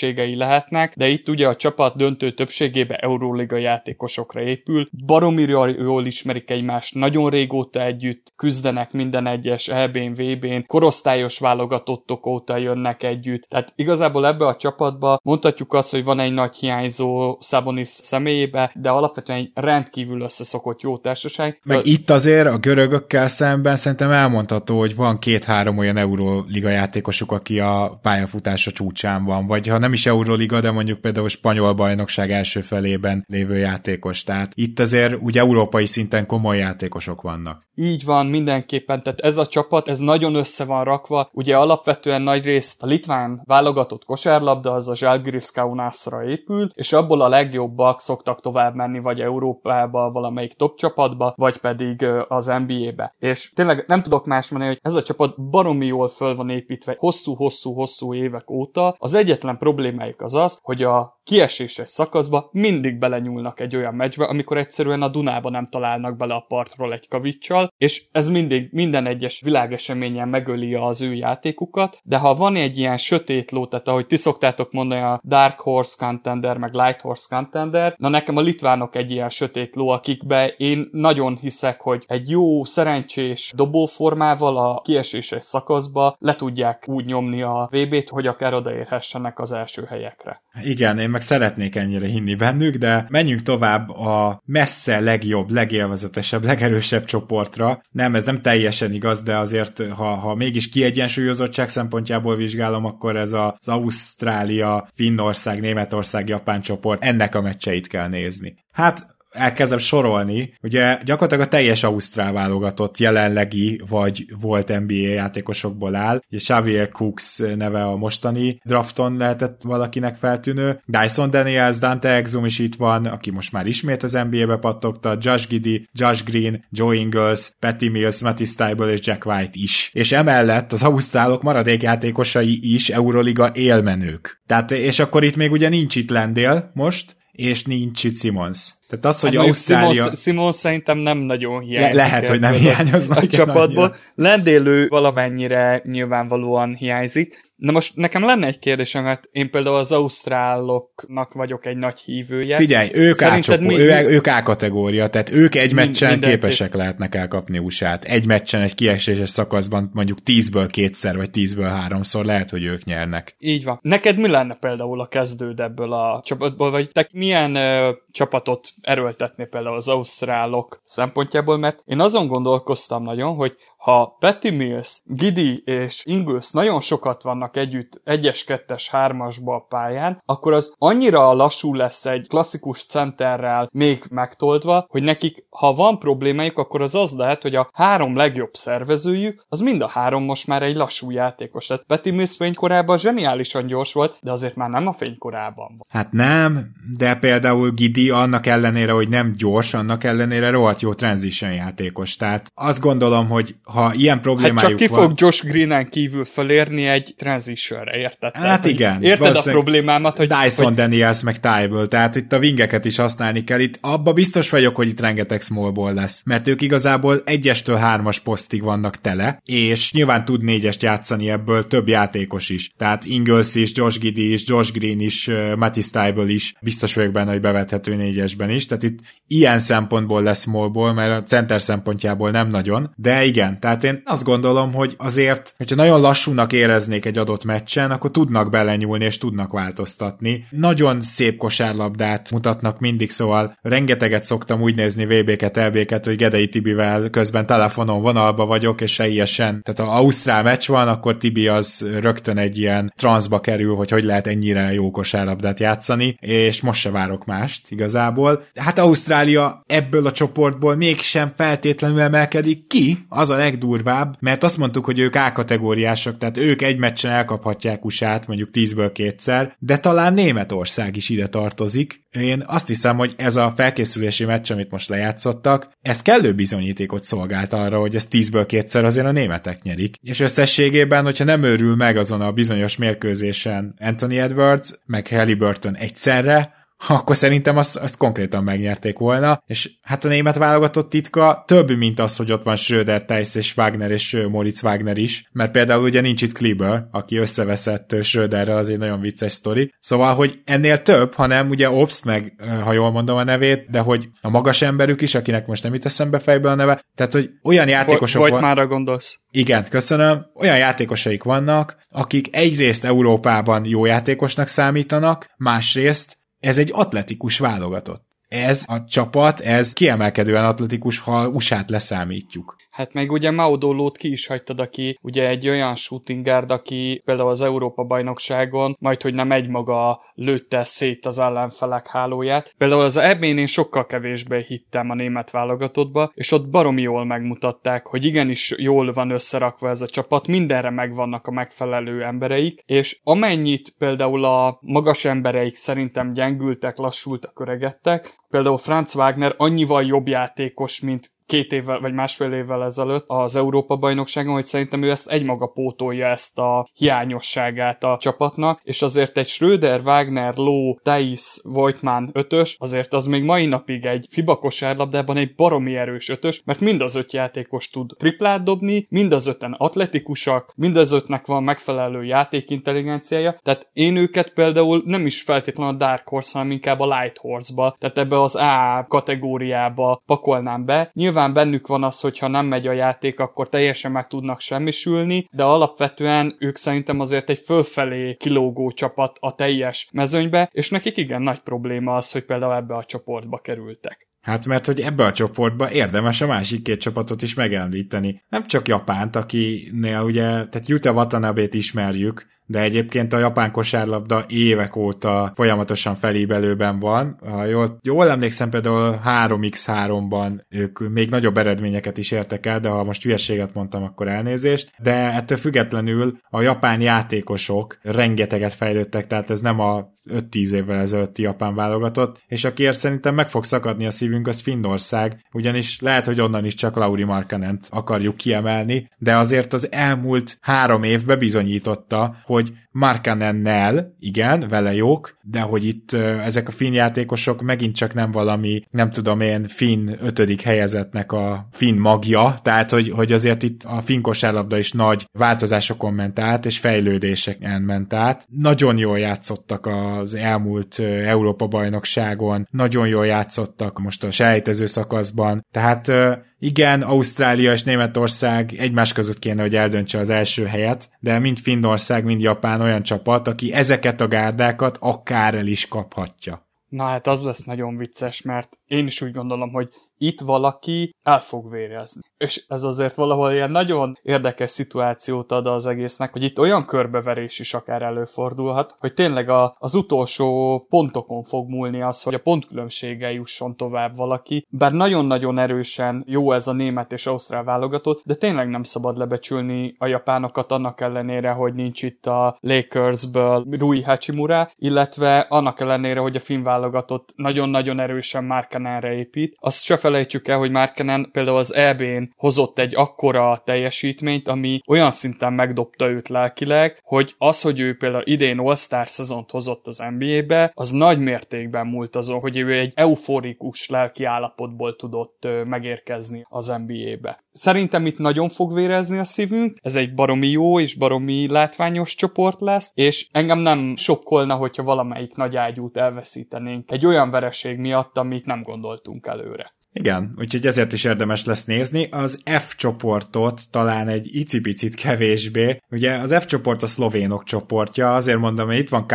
[SPEAKER 3] reménységei lehetnek, de itt ugye a csapat döntő többségében Euróliga játékosokra épül, baromira jól ismerik egymást, nagyon régóta együtt küzdenek minden egyes EB-n, VB-n, korosztályos válogatottok óta jönnek együtt, tehát igazából ebbe a csapatba mondhatjuk azt, hogy van egy nagy hiányzó Szabonis személyébe, de alapvetően egy rendkívül összeszokott jó társaság.
[SPEAKER 2] Meg de... itt azért a görögökkel szemben szerintem elmondható, hogy van két-három olyan Euróliga játékosuk, aki a pályafutása csúcsán van, vagy ha nem is Euróliga, de mondjuk például spanyol bajnokság első felében lévő játékos. Tehát itt azért ugye európai szinten komoly játékosok vannak.
[SPEAKER 3] Így van, mindenképpen. Tehát ez a csapat, ez nagyon össze van rakva. Ugye alapvetően nagy részt a litván válogatott kosárlabda az a Žalgiris Kaunasra épül, és abból a legjobbak szoktak tovább menni vagy Európába, valamelyik top csapatba, vagy pedig az NBA-be. És tényleg nem tudok más mondani, hogy ez a csapat baromi jól föl van építve hosszú-hosszú-hosszú évek óta. Az egyetlen problémájuk az az, hogy a kieséses szakaszba mindig belenyúlnak egy olyan meccsbe, amikor egyszerűen a Dunába nem találnak bele a partról egy kavicsal, és ez mindig minden egyes világeseményen megöli az ő játékukat, de ha van egy ilyen sötét ló, tehát ahogy ti szoktátok mondani a Dark Horse Contender, meg Light Horse Contender, na nekem a litvánok egy ilyen sötét ló, akikbe én nagyon hiszek, hogy egy jó, szerencsés dobóformával a kieséses szakaszba le tudják úgy nyomni a VB-t, hogy akár odaérhessenek az első helyekre.
[SPEAKER 2] Igen, én meg szeretnék ennyire hinni bennük, de menjünk tovább a messze legjobb, legélvezetesebb, legerősebb csoportra. Nem, ez nem teljesen igaz, de azért, ha, ha mégis kiegyensúlyozottság szempontjából vizsgálom, akkor ez az Ausztrália, Finnország, Németország, Japán csoport, ennek a meccseit kell nézni. Hát elkezdem sorolni, ugye gyakorlatilag a teljes Ausztrál válogatott jelenlegi vagy volt NBA játékosokból áll. Ugye Xavier Cooks neve a mostani drafton lehetett valakinek feltűnő. Dyson Daniels, Dante Exum is itt van, aki most már ismét az NBA-be pattogta, Josh Giddy, Josh Green, Joe Ingles, Patty Mills, Matty Stiebel és Jack White is. És emellett az ausztrálok maradék játékosai is Euroliga élmenők. Tehát, és akkor itt még ugye nincs itt Lendél most, és nincs itt Simons. Tehát az, hogy hát Ausztrália...
[SPEAKER 3] Simons szerintem nem nagyon hiányzik.
[SPEAKER 2] Le- lehet, hogy nem hiányoznak.
[SPEAKER 3] A csapatból. Lendélő valamennyire nyilvánvalóan hiányzik. Na most nekem lenne egy kérdésem, mert én például az ausztráloknak vagyok egy nagy hívője.
[SPEAKER 2] Figyelj, ők A, mi, ő, ők A kategória, tehát ők egy meccsen mind, képesek lehetnek elkapni usa Egy meccsen, egy kieséses szakaszban mondjuk 10-ből kétszer, vagy 10-ből háromszor lehet, hogy ők nyernek.
[SPEAKER 3] Így van. Neked mi lenne például a kezdőd ebből a csapatból, vagy te milyen ö, csapatot erőltetni például az ausztrálok szempontjából, mert én azon gondolkoztam nagyon, hogy ha Patty Mills, Gidi és Ingles nagyon sokat vannak együtt egyes, kettes, hármasba a pályán, akkor az annyira lassú lesz egy klasszikus centerrel még megtoldva, hogy nekik, ha van problémájuk, akkor az az lehet, hogy a három legjobb szervezőjük, az mind a három most már egy lassú játékos. Tehát Patty Mills fénykorában zseniálisan gyors volt, de azért már nem a fénykorában.
[SPEAKER 2] Hát nem, de például Gidi annak ellenére, hogy nem gyors, annak ellenére rohadt jó transition játékos. Tehát azt gondolom, hogy ha ilyen problémájuk hát
[SPEAKER 3] csak ki van... fog Josh Greenen kívül felérni egy transitionre, érted?
[SPEAKER 2] Hát tehát, igen.
[SPEAKER 3] Érted a problémámat, hogy...
[SPEAKER 2] Dyson
[SPEAKER 3] hogy...
[SPEAKER 2] Daniels meg Tybel, tehát itt a vingeket is használni kell. Itt abba biztos vagyok, hogy itt rengeteg smallból lesz, mert ők igazából egyestől hármas posztig vannak tele, és nyilván tud négyest játszani ebből több játékos is. Tehát Ingles is, Josh Giddy is, Josh Green is, Matty Stybel is, biztos vagyok benne, hogy bevethető négyesben is. Tehát itt ilyen szempontból lesz smallból, mert a center szempontjából nem nagyon, de igen, tehát én azt gondolom, hogy azért, hogyha nagyon lassúnak éreznék egy adott meccsen, akkor tudnak belenyúlni és tudnak változtatni. Nagyon szép kosárlabdát mutatnak mindig, szóval rengeteget szoktam úgy nézni VB-ket, LB-ket, hogy Gedei Tibivel közben telefonon vonalba vagyok, és teljesen, tehát ha Ausztrál meccs van, akkor Tibi az rögtön egy ilyen transzba kerül, hogy hogy lehet ennyire jó kosárlabdát játszani, és most se várok mást igazából. Hát Ausztrália ebből a csoportból mégsem feltétlenül emelkedik ki, az a legdurvább, mert azt mondtuk, hogy ők A kategóriások, tehát ők egy meccsen elkaphatják USA-t mondjuk 10-ből kétszer, de talán Németország is ide tartozik. Én azt hiszem, hogy ez a felkészülési meccs, amit most lejátszottak, ez kellő bizonyítékot szolgált arra, hogy ez 10-ből kétszer azért a németek nyerik. És összességében, hogyha nem őrül meg azon a bizonyos mérkőzésen Anthony Edwards, meg Halliburton egyszerre, akkor szerintem azt, azt konkrétan megnyerték volna, és hát a német válogatott titka több, mint az, hogy ott van Schröder, Theiss és Wagner és Moritz Wagner is, mert például ugye nincs itt Kleber, aki összeveszett Schröderrel, az egy nagyon vicces sztori. Szóval, hogy ennél több, hanem ugye Obst meg, ha jól mondom a nevét, de hogy a magas emberük is, akinek most nem itt eszembe fejbe a neve, tehát, hogy olyan játékosok
[SPEAKER 3] Vagy van... már gondolsz.
[SPEAKER 2] Igen, köszönöm. Olyan játékosaik vannak, akik egyrészt Európában jó játékosnak számítanak, másrészt ez egy atletikus válogatott. Ez a csapat, ez kiemelkedően atletikus, ha USA-t leszámítjuk.
[SPEAKER 3] Hát meg ugye Maudolót ki is hagytad, aki ugye egy olyan shooting guard, aki például az Európa bajnokságon majd, hogy nem egymaga lőtte szét az ellenfelek hálóját. Például az ebén én sokkal kevésbé hittem a német válogatottba, és ott baromi jól megmutatták, hogy igenis jól van összerakva ez a csapat, mindenre megvannak a megfelelő embereik, és amennyit például a magas embereik szerintem gyengültek, lassultak, öregedtek, például Franz Wagner annyival jobb játékos, mint két évvel, vagy másfél évvel ezelőtt az Európa-bajnokságon, hogy szerintem ő ezt egymaga pótolja ezt a hiányosságát a csapatnak, és azért egy Schröder, Wagner, Ló, Thais, Voigtman ötös, azért az még mai napig egy FIBA kosárlabdában egy baromi erős ötös, mert mind az öt játékos tud triplát dobni, mind az öten atletikusak, mind az ötnek van megfelelő játékintelligenciája, tehát én őket például nem is feltétlenül a Dark Horse, hanem inkább a Light Horse-ba, tehát ebbe az A kategóriába pakolnám be. Nyilván Nyilván bennük van az, hogy ha nem megy a játék, akkor teljesen meg tudnak semmisülni, de alapvetően ők szerintem azért egy fölfelé kilógó csapat a teljes mezőnybe, és nekik igen nagy probléma az, hogy például ebbe a csoportba kerültek.
[SPEAKER 2] Hát mert hogy ebbe a csoportba érdemes a másik két csapatot is megemlíteni. Nem csak Japánt, akinél ugye, tehát Yuta Watanabe-t ismerjük, de egyébként a japán kosárlabda évek óta folyamatosan felébelőben van. Ha jól, jól emlékszem, például 3x3-ban ők még nagyobb eredményeket is értek el, de ha most hülyeséget mondtam, akkor elnézést. De ettől függetlenül a japán játékosok rengeteget fejlődtek, tehát ez nem a 5-10 évvel ezelőtti japán válogatott, és akiért szerintem meg fog szakadni a szívünk, az Finnország, ugyanis lehet, hogy onnan is csak Lauri Markanent akarjuk kiemelni, de azért az elmúlt három évben bizonyította, hogy Markanennel, igen, vele jók, de hogy itt ezek a finn játékosok megint csak nem valami, nem tudom én, finn ötödik helyezetnek a finn magja, tehát hogy, hogy azért itt a finn kosárlabda is nagy változásokon ment át, és fejlődéseken ment át. Nagyon jól játszottak az elmúlt Európa-bajnokságon, nagyon jól játszottak most a sejtező szakaszban, tehát igen, Ausztrália és Németország egymás között kéne, hogy eldöntse az első helyet, de mind Finnország, mind Japán olyan csapat, aki ezeket a gárdákat akár el is kaphatja.
[SPEAKER 3] Na hát az lesz nagyon vicces, mert én is úgy gondolom, hogy itt valaki el fog vérezni. És ez azért valahol ilyen nagyon érdekes szituációt ad az egésznek, hogy itt olyan körbeverés is akár előfordulhat, hogy tényleg a, az utolsó pontokon fog múlni az, hogy a pontkülönbséggel jusson tovább valaki, bár nagyon-nagyon erősen jó ez a német és ausztrál válogatott, de tényleg nem szabad lebecsülni a japánokat annak ellenére, hogy nincs itt a Lakersből Rui Hachimura, illetve annak ellenére, hogy a finn válogatott nagyon-nagyon erősen Markanenre épít. Azt se felejtsük el, hogy Markenen például az EB-n hozott egy akkora teljesítményt, ami olyan szinten megdobta őt lelkileg, hogy az, hogy ő például idén All-Star szezont hozott az NBA-be, az nagy mértékben múlt azon, hogy ő egy euforikus lelki állapotból tudott megérkezni az NBA-be. Szerintem itt nagyon fog vérezni a szívünk, ez egy baromi jó és baromi látványos csoport lesz, és engem nem sokkolna, hogyha valamelyik nagy ágyút elveszítenénk egy olyan vereség miatt, amit nem gondoltunk előre.
[SPEAKER 2] Igen, úgyhogy ezért is érdemes lesz nézni. Az F csoportot talán egy icipicit kevésbé. Ugye az F csoport a szlovénok csoportja, azért mondom, hogy itt van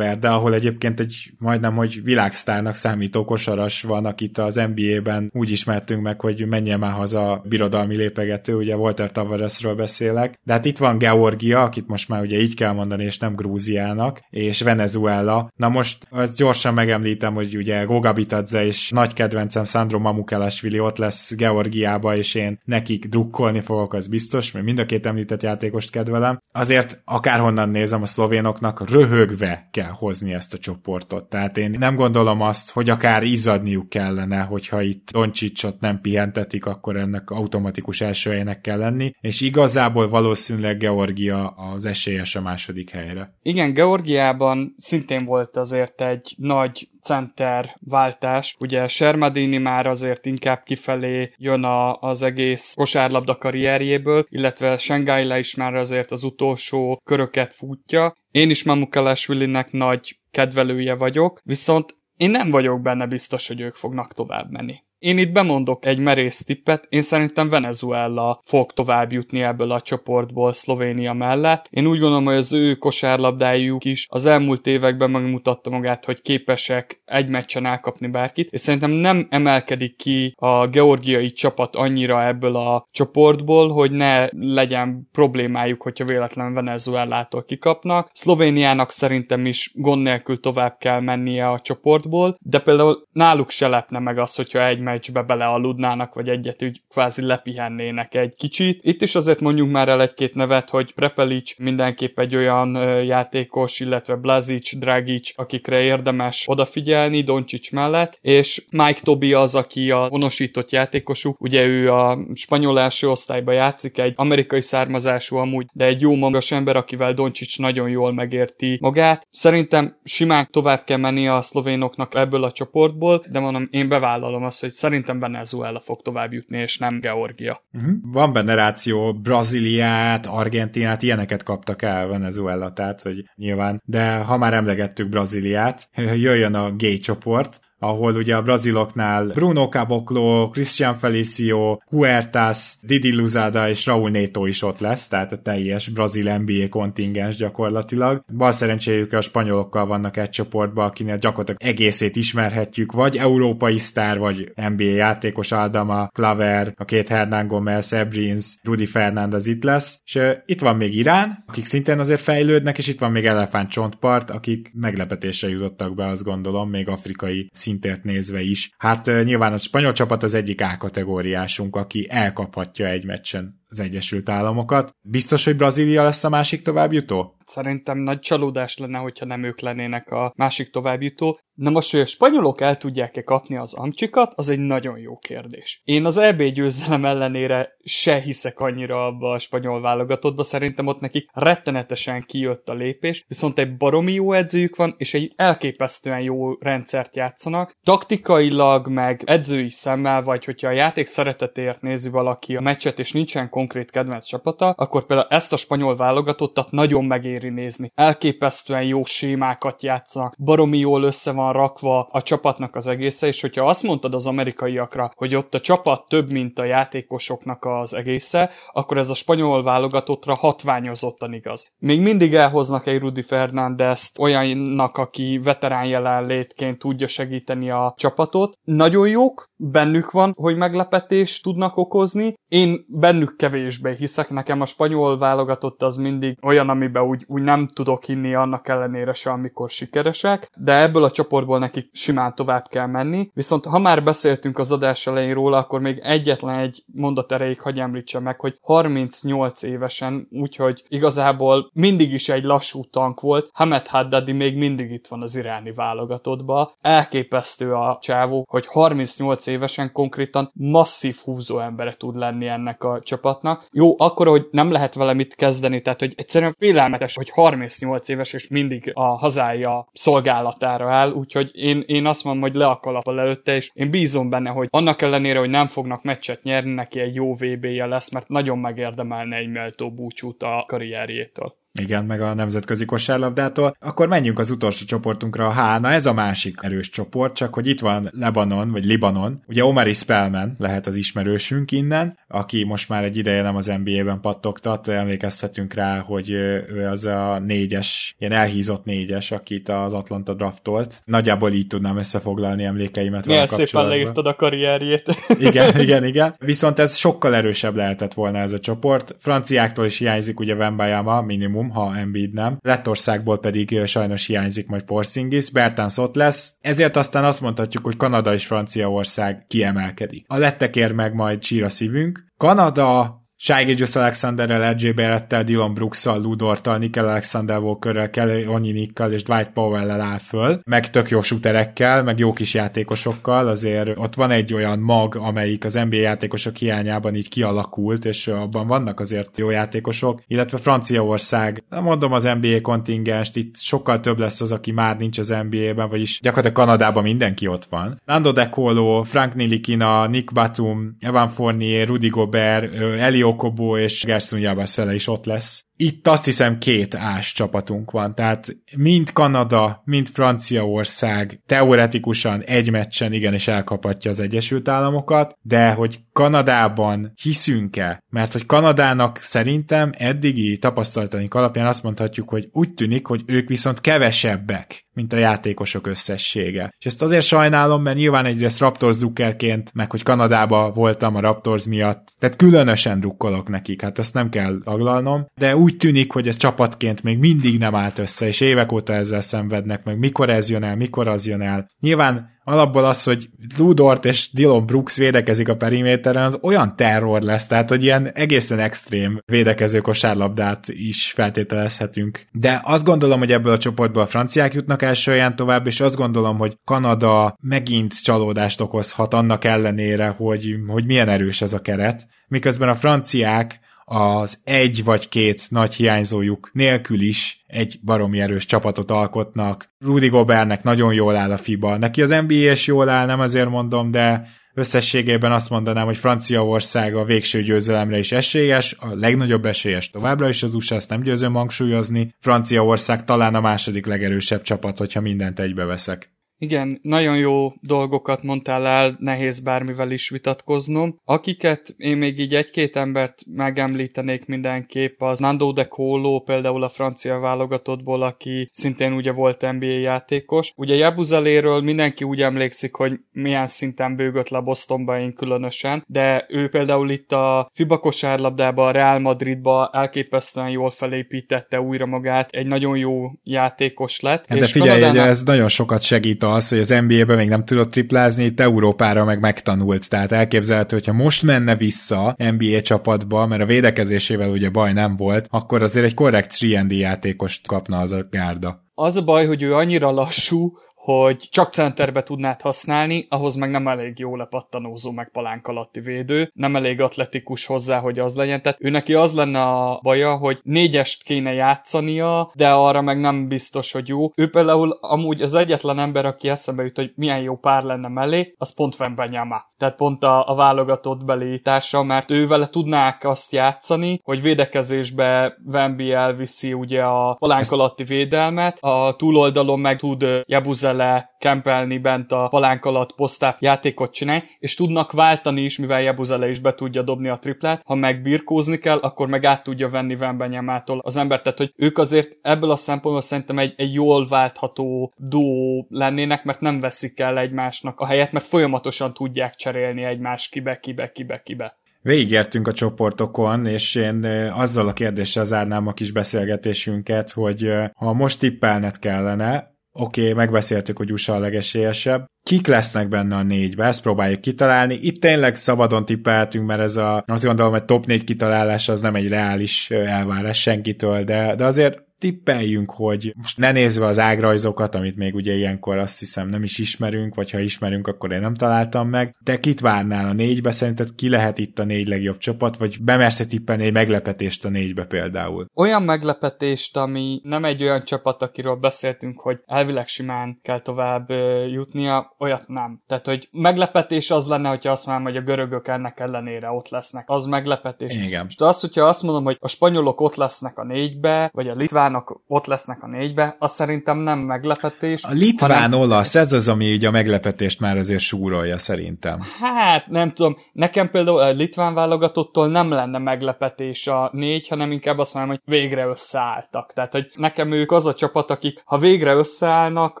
[SPEAKER 2] de ahol egyébként egy majdnem, hogy világsztárnak számító kosaras van, akit az NBA-ben úgy ismertünk meg, hogy menjen már haza birodalmi lépegető, ugye Walter Tavaresről beszélek. De hát itt van Georgia, akit most már ugye így kell mondani, és nem Grúziának, és Venezuela. Na most gyorsan megemlítem, hogy ugye Goga Bitadze és nagy kedvencem Sandro Mamukel Mamukalasvili ott lesz Georgiába, és én nekik drukkolni fogok, az biztos, mert mind a két említett játékost kedvelem. Azért akárhonnan nézem, a szlovénoknak röhögve kell hozni ezt a csoportot. Tehát én nem gondolom azt, hogy akár izzadniuk kellene, hogyha itt Doncsicsot nem pihentetik, akkor ennek automatikus első helynek kell lenni, és igazából valószínűleg Georgia az esélyes a második helyre.
[SPEAKER 3] Igen, Georgiában szintén volt azért egy nagy center váltás. Ugye Sermadini már azért inkább kifelé jön a, az egész kosárlabda karrierjéből, illetve Shanghai is már azért az utolsó köröket futja. Én is Mamukalashvilinek nagy kedvelője vagyok, viszont én nem vagyok benne biztos, hogy ők fognak tovább menni. Én itt bemondok egy merész tippet, én szerintem Venezuela fog tovább jutni ebből a csoportból Szlovénia mellett. Én úgy gondolom, hogy az ő kosárlabdájuk is az elmúlt években megmutatta magát, hogy képesek egy meccsen elkapni bárkit, és szerintem nem emelkedik ki a georgiai csapat annyira ebből a csoportból, hogy ne legyen problémájuk, hogyha véletlen Venezuelától kikapnak. Szlovéniának szerintem is gond nélkül tovább kell mennie a csoportból, de például náluk se lepne meg az, hogyha egy meccsbe belealudnának, vagy egyet úgy kvázi lepihennének egy kicsit. Itt is azért mondjuk már el egy-két nevet, hogy Prepelic mindenképp egy olyan játékos, illetve Blazic, Dragic, akikre érdemes odafigyelni Doncsics mellett, és Mike Tobi az, aki a vonosított játékosuk, ugye ő a spanyol első osztályba játszik, egy amerikai származású amúgy, de egy jó magas ember, akivel Doncsics nagyon jól megérti magát. Szerintem simán tovább kell menni a szlovénoknak ebből a csoportból, de mondom, én bevállalom azt, hogy szerintem Venezuela fog tovább jutni, és nem Georgia.
[SPEAKER 2] Uh-huh. Van benne ráció, Brazíliát, Argentinát, ilyeneket kaptak el Venezuela, tehát hogy nyilván, de ha már emlegettük Brazíliát, jöjjön a gay csoport, ahol ugye a braziloknál Bruno Caboclo, Christian Felicio, Huertas, Didi Luzada és Raúl Neto is ott lesz, tehát a teljes brazil NBA kontingens gyakorlatilag. Bal szerencséjük a spanyolokkal vannak egy csoportban, akinél gyakorlatilag egészét ismerhetjük, vagy európai sztár, vagy NBA játékos Aldama, Claver, a két Hernán Gomez, Ebrins, Rudy Fernández itt lesz, és itt van még Irán, akik szintén azért fejlődnek, és itt van még Elefánt Csontpart, akik meglepetésre jutottak be, azt gondolom, még afrikai szintért nézve is. Hát nyilván a spanyol csapat az egyik A kategóriásunk, aki elkaphatja egy meccsen az Egyesült Államokat. Biztos, hogy Brazília lesz a másik továbbjutó?
[SPEAKER 3] Szerintem nagy csalódás lenne, hogyha nem ők lennének a másik továbbjutó. Na most, hogy a spanyolok el tudják-e kapni az amcsikat, az egy nagyon jó kérdés. Én az EB győzelem ellenére se hiszek annyira abba a spanyol válogatottba, szerintem ott nekik rettenetesen kijött a lépés, viszont egy baromi jó edzőjük van, és egy elképesztően jó rendszert játszanak. Taktikailag, meg edzői szemmel, vagy hogyha a játék szeretetért nézi valaki a meccset, és nincsen konkrét kedvenc csapata, akkor például ezt a spanyol válogatottat nagyon megéri nézni. Elképesztően jó sémákat játszanak, baromi jól össze van rakva a csapatnak az egésze, és hogyha azt mondtad az amerikaiakra, hogy ott a csapat több, mint a játékosoknak az egésze, akkor ez a spanyol válogatottra hatványozottan igaz. Még mindig elhoznak egy Rudi Fernándezt olyannak, aki veterán jelenlétként tudja segíteni a csapatot. Nagyon jók, bennük van, hogy meglepetést tudnak okozni. Én bennük kevésbé hiszek, nekem a spanyol válogatott az mindig olyan, amiben úgy, úgy nem tudok hinni annak ellenére se, amikor sikeresek, de ebből a csoportból nekik simán tovább kell menni. Viszont ha már beszéltünk az adás elején róla, akkor még egyetlen egy mondat erejéig hagy említsem meg, hogy 38 évesen, úgyhogy igazából mindig is egy lassú tank volt, Hamed Haddadi még mindig itt van az iráni válogatottba. Elképesztő a csávó, hogy 38 évesen konkrétan masszív húzó embere tud lenni ennek a csapatnak. Jó, akkor, hogy nem lehet vele mit kezdeni, tehát hogy egyszerűen félelmetes, hogy 38 éves és mindig a hazája szolgálatára áll, úgyhogy én, én azt mondom, hogy le a kalappal előtte, és én bízom benne, hogy annak ellenére, hogy nem fognak meccset nyerni, neki egy jó VB-je lesz, mert nagyon megérdemelne egy méltó búcsút a karrierjétől.
[SPEAKER 2] Igen, meg a nemzetközi kosárlabdától. Akkor menjünk az utolsó csoportunkra, a H. Na ez a másik erős csoport, csak hogy itt van Lebanon, vagy Libanon. Ugye Omari Spellman lehet az ismerősünk innen, aki most már egy ideje nem az NBA-ben pattogtat, emlékezhetünk rá, hogy ő az a négyes, ilyen elhízott négyes, akit az Atlanta draftolt. Nagyjából így tudnám összefoglalni emlékeimet
[SPEAKER 3] Milyen szépen leírtad a karrierjét.
[SPEAKER 2] igen, igen, igen. Viszont ez sokkal erősebb lehetett volna ez a csoport. Franciáktól is hiányzik ugye Wembayama minimum, Ha Embiid nem. Lettországból pedig sajnos hiányzik majd Porzingis, Bertans ott lesz, ezért aztán azt mondhatjuk, hogy Kanada és Franciaország kiemelkedik. A lettekért meg majd csír a szívünk. Kanada Shai Alexanderrel, RJ Barrettel, Dylan Brooksszal, Ludortal, Nickel Alexander Walkerrel, Kelly Onyinikkal és Dwight Powell-el áll föl, meg tök jó shooterekkel, meg jó kis játékosokkal, azért ott van egy olyan mag, amelyik az NBA játékosok hiányában így kialakult, és abban vannak azért jó játékosok, illetve Franciaország, mondom az NBA kontingenst, itt sokkal több lesz az, aki már nincs az NBA-ben, vagyis gyakorlatilag Kanadában mindenki ott van. Nando De Colo, Frank Nilikina, Nick Batum, Evan Fournier, Rudy Gobert, Elio Okobo és Gerson Jabaszele is ott lesz. Itt azt hiszem két ás csapatunk van, tehát mind Kanada, mind Franciaország teoretikusan egy meccsen igenis elkapatja az Egyesült Államokat, de hogy Kanadában hiszünk-e? Mert hogy Kanadának szerintem eddigi tapasztalataink alapján azt mondhatjuk, hogy úgy tűnik, hogy ők viszont kevesebbek, mint a játékosok összessége. És ezt azért sajnálom, mert nyilván egyrészt Raptors drukkerként, meg hogy Kanadába voltam a Raptors miatt, tehát különösen drukkolok nekik, hát ezt nem kell taglalnom, de úgy tűnik, hogy ez csapatként még mindig nem állt össze, és évek óta ezzel szenvednek, meg mikor ez jön el, mikor az jön el. Nyilván alapból az, hogy Ludort és Dylan Brooks védekezik a periméteren, az olyan terror lesz, tehát hogy ilyen egészen extrém védekező kosárlabdát is feltételezhetünk. De azt gondolom, hogy ebből a csoportból a franciák jutnak első tovább, és azt gondolom, hogy Kanada megint csalódást okozhat annak ellenére, hogy, hogy milyen erős ez a keret, miközben a franciák az egy vagy két nagy hiányzójuk nélkül is egy baromi erős csapatot alkotnak. Rudy Gobertnek nagyon jól áll a FIBA. Neki az NBA is jól áll, nem azért mondom, de összességében azt mondanám, hogy Franciaország a végső győzelemre is esélyes, a legnagyobb esélyes továbbra is az USA, ezt nem győzöm hangsúlyozni. Franciaország talán a második legerősebb csapat, hogyha mindent egybeveszek.
[SPEAKER 3] Igen, nagyon jó dolgokat mondtál el, nehéz bármivel is vitatkoznom. Akiket én még így egy-két embert megemlítenék mindenképp, az Nando de Colo, például a francia válogatottból, aki szintén ugye volt NBA játékos. Ugye Jabuzeléről mindenki úgy emlékszik, hogy milyen szinten bőgött le Bostonba én különösen, de ő például itt a FIBA kosárlabdába, a Real Madridba elképesztően jól felépítette újra magát, egy nagyon jó játékos lett.
[SPEAKER 2] Hát de figyelj, Kanadának... ez nagyon sokat segít az, hogy az NBA-ben még nem tudott triplázni, itt Európára meg megtanult. Tehát elképzelhető, hogyha most menne vissza NBA csapatba, mert a védekezésével ugye baj nem volt, akkor azért egy korrekt 3 játékost kapna az a gárda.
[SPEAKER 3] Az a baj, hogy ő annyira lassú, hogy csak centerbe tudnád használni, ahhoz meg nem elég jó lepattanózó, meg palánk alatti védő, nem elég atletikus hozzá, hogy az legyen. Tehát ő neki az lenne a baja, hogy négyest kéne játszania, de arra meg nem biztos, hogy jó. Ő például amúgy az egyetlen ember, aki eszembe jut, hogy milyen jó pár lenne mellé, az pont Fembenyama. Tehát pont a, a válogatott belítása, mert ő vele tudnák azt játszani, hogy védekezésbe Wemby elviszi ugye a palánk alatti védelmet, a túloldalon meg tud Jabuzel vele kempelni bent a palánk alatt posztáp játékot csinálni, és tudnak váltani is, mivel Jebuzele is be tudja dobni a triplát. Ha meg birkózni kell, akkor meg át tudja venni Vembenyamától az ember. Tehát, hogy ők azért ebből a szempontból szerintem egy, egy jól váltható duó lennének, mert nem veszik el egymásnak a helyet, mert folyamatosan tudják cserélni egymás kibe, kibe, kibe, kibe.
[SPEAKER 2] Végigértünk a csoportokon, és én azzal a kérdéssel zárnám a kis beszélgetésünket, hogy ha most tippelnet kellene, oké, okay, megbeszéltük, hogy USA a legesélyesebb. Kik lesznek benne a négybe? Ezt próbáljuk kitalálni. Itt tényleg szabadon tippeltünk, mert ez a, azt gondolom, hogy top négy kitalálás az nem egy reális elvárás senkitől, de, de azért tippeljünk, hogy most ne nézve az ágrajzokat, amit még ugye ilyenkor azt hiszem nem is ismerünk, vagy ha ismerünk, akkor én nem találtam meg. Te kit várnál a négybe? Szerinted ki lehet itt a négy legjobb csapat, vagy bemersz tippelni egy meglepetést a négybe például?
[SPEAKER 3] Olyan meglepetést, ami nem egy olyan csapat, akiről beszéltünk, hogy elvileg simán kell tovább jutnia, olyat nem. Tehát, hogy meglepetés az lenne, hogyha azt mondom, hogy a görögök ennek ellenére ott lesznek. Az meglepetés.
[SPEAKER 2] Igen.
[SPEAKER 3] És azt, hogyha azt mondom, hogy a spanyolok ott lesznek a négybe, vagy a litván litvánok ott lesznek a négybe, az szerintem nem meglepetés.
[SPEAKER 2] A litván-olasz, hanem... ez az, ami így a meglepetést már azért súrolja szerintem.
[SPEAKER 3] Hát, nem tudom. Nekem például a litván válogatottól nem lenne meglepetés a négy, hanem inkább azt mondom, hogy végre összeálltak. Tehát, hogy nekem ők az a csapat, akik ha végre összeállnak,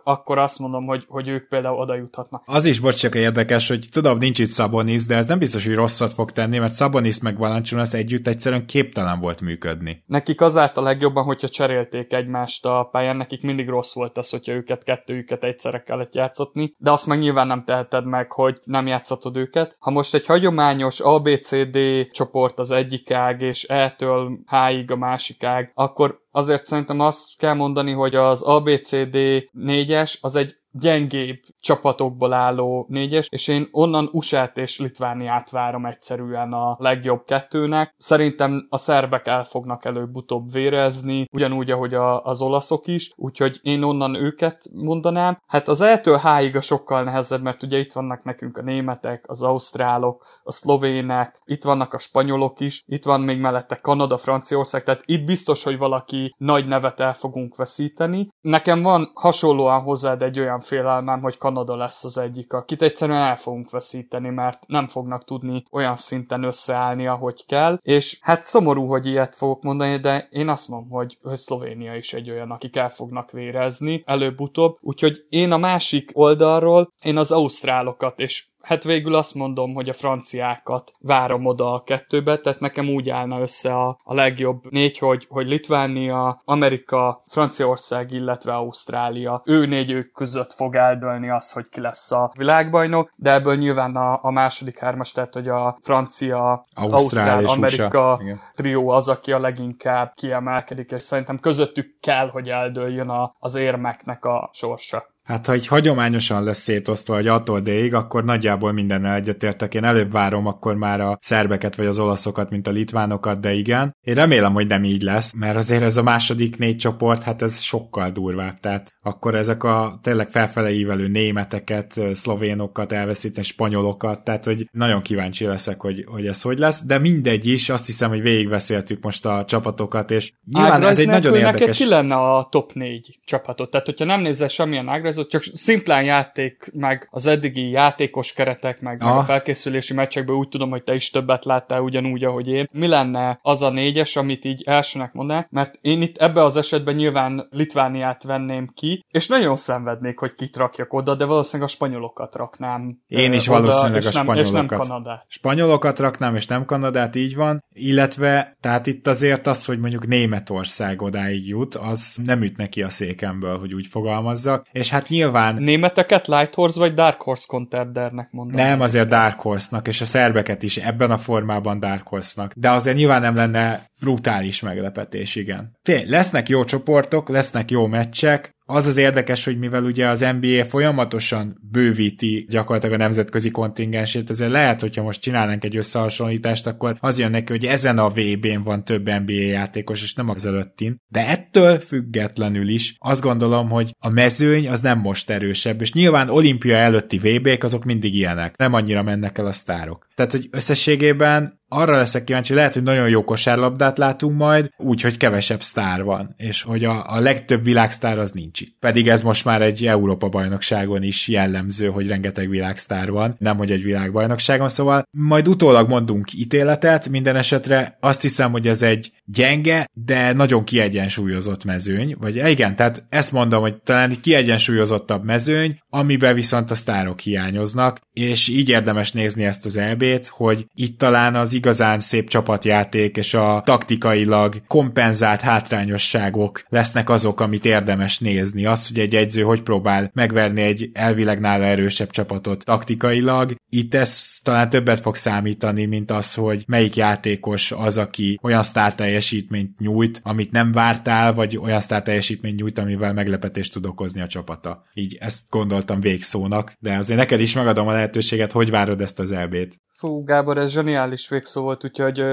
[SPEAKER 3] akkor azt mondom, hogy, hogy ők például oda juthatnak.
[SPEAKER 2] Az is, bocs, csak érdekes, hogy tudom, nincs itt Szabonis, de ez nem biztos, hogy rosszat fog tenni, mert Szabonis meg Valanciunas együtt egyszerűen képtelen volt működni.
[SPEAKER 3] Nekik azáltal legjobban, hogyha cserélték egymást a pályán, nekik mindig rossz volt az, hogyha őket kettőjüket egyszerre kellett játszatni, de azt meg nyilván nem teheted meg, hogy nem játszatod őket. Ha most egy hagyományos ABCD csoport az egyik ág, és E-től H-ig a másik ág, akkor azért szerintem azt kell mondani, hogy az ABCD 4-es az egy gyengébb csapatokból álló négyes, és én onnan usa és Litvániát várom egyszerűen a legjobb kettőnek. Szerintem a szerbek el fognak előbb-utóbb vérezni, ugyanúgy, ahogy a, az olaszok is, úgyhogy én onnan őket mondanám. Hát az eltől háig a sokkal nehezebb, mert ugye itt vannak nekünk a németek, az ausztrálok, a szlovének, itt vannak a spanyolok is, itt van még mellette Kanada, Franciaország, tehát itt biztos, hogy valaki nagy nevet el fogunk veszíteni. Nekem van hasonlóan hozzád egy olyan félelmem, hogy Kanada lesz az egyik, akit egyszerűen el fogunk veszíteni, mert nem fognak tudni olyan szinten összeállni, ahogy kell, és hát szomorú, hogy ilyet fogok mondani, de én azt mondom, hogy, hogy Szlovénia is egy olyan, akik el fognak vérezni előbb-utóbb, úgyhogy én a másik oldalról, én az ausztrálokat, és hát végül azt mondom, hogy a franciákat várom oda a kettőbe, tehát nekem úgy állna össze a, a legjobb négy, hogy, hogy Litvánia, Amerika, Franciaország, illetve Ausztrália. Ő négy ők között fog eldőlni az, hogy ki lesz a világbajnok, de ebből nyilván a, a második hármas, tehát hogy a francia, Ausztrál, Ausztrál Amerika trió az, aki a leginkább kiemelkedik, és szerintem közöttük kell, hogy eldőljön a, az érmeknek a sorsa.
[SPEAKER 2] Hát ha így hagyományosan lesz szétosztva, hogy attól D-ig, akkor nagyjából mindennel egyetértek. Én előbb várom akkor már a szerbeket vagy az olaszokat, mint a litvánokat, de igen. Én remélem, hogy nem így lesz, mert azért ez a második négy csoport, hát ez sokkal durvább. Tehát akkor ezek a tényleg felfele ívelő németeket, szlovénokat elveszíteni, spanyolokat, tehát hogy nagyon kíváncsi leszek, hogy, hogy ez hogy lesz, de mindegy is, azt hiszem, hogy végigbeszéltük most a csapatokat, és nyilván ez egy nagyon érdekes...
[SPEAKER 3] ki lenne a top négy csapatot? Tehát, hogyha nem nézel semmilyen ágrez, ez csak szimplán játék, meg az eddigi játékos keretek, meg, meg a felkészülési meccsekből úgy tudom, hogy te is többet láttál ugyanúgy, ahogy én. Mi lenne az a négyes, amit így elsőnek mondanák, mert én itt ebbe az esetben nyilván Litvániát venném ki, és nagyon szenvednék, hogy kit rakjak oda, de valószínűleg a spanyolokat raknám.
[SPEAKER 2] Én is oda, valószínűleg a
[SPEAKER 3] nem,
[SPEAKER 2] spanyolokat.
[SPEAKER 3] És nem Kanadát.
[SPEAKER 2] Spanyolokat raknám, és nem Kanadát, így van. Illetve, tehát itt azért az, hogy mondjuk Németország odáig jut, az nem üt neki a székemből, hogy úgy fogalmazzak. És hát nyilván...
[SPEAKER 3] Németeket Light Horse vagy Dark Horse contendernek mondanak?
[SPEAKER 2] Nem, azért Dark Horse-nak, és a szerbeket is ebben a formában Dark Horse-nak. De azért nyilván nem lenne brutális meglepetés, igen. Fél, lesznek jó csoportok, lesznek jó meccsek, az az érdekes, hogy mivel ugye az NBA folyamatosan bővíti gyakorlatilag a nemzetközi kontingensét, ezért lehet, hogyha most csinálnánk egy összehasonlítást, akkor az jön neki, hogy ezen a VB-n van több NBA játékos, és nem az előttin. De ettől függetlenül is azt gondolom, hogy a mezőny az nem most erősebb, és nyilván olimpia előtti VB-k azok mindig ilyenek. Nem annyira mennek el a sztárok. Tehát, hogy összességében arra leszek kíváncsi, lehet, hogy nagyon jó kosárlabdát látunk majd, úgyhogy kevesebb sztár van, és hogy a, a legtöbb világsztár az nincs itt. Pedig ez most már egy Európa bajnokságon is jellemző, hogy rengeteg világsztár van, nem hogy egy világbajnokságon, szóval majd utólag mondunk ítéletet, minden esetre azt hiszem, hogy ez egy gyenge, de nagyon kiegyensúlyozott mezőny, vagy igen, tehát ezt mondom, hogy talán egy kiegyensúlyozottabb mezőny, amiben viszont a sztárok hiányoznak, és így érdemes nézni ezt az EB-t, hogy itt talán az igazán szép csapatjáték és a taktikailag kompenzált hátrányosságok lesznek azok, amit érdemes nézni. Az, hogy egy egyző hogy próbál megverni egy elvileg nála erősebb csapatot taktikailag, itt ez talán többet fog számítani, mint az, hogy melyik játékos az, aki olyan sztár teljesítményt nyújt, amit nem vártál, vagy olyan sztár teljesítményt nyújt, amivel meglepetést tud okozni a csapata. Így ezt gondoltam végszónak, de azért neked is megadom a lehetőséget, hogy várod ezt az elbét.
[SPEAKER 3] Fú, Gábor, ez zseniális végszó volt, úgyhogy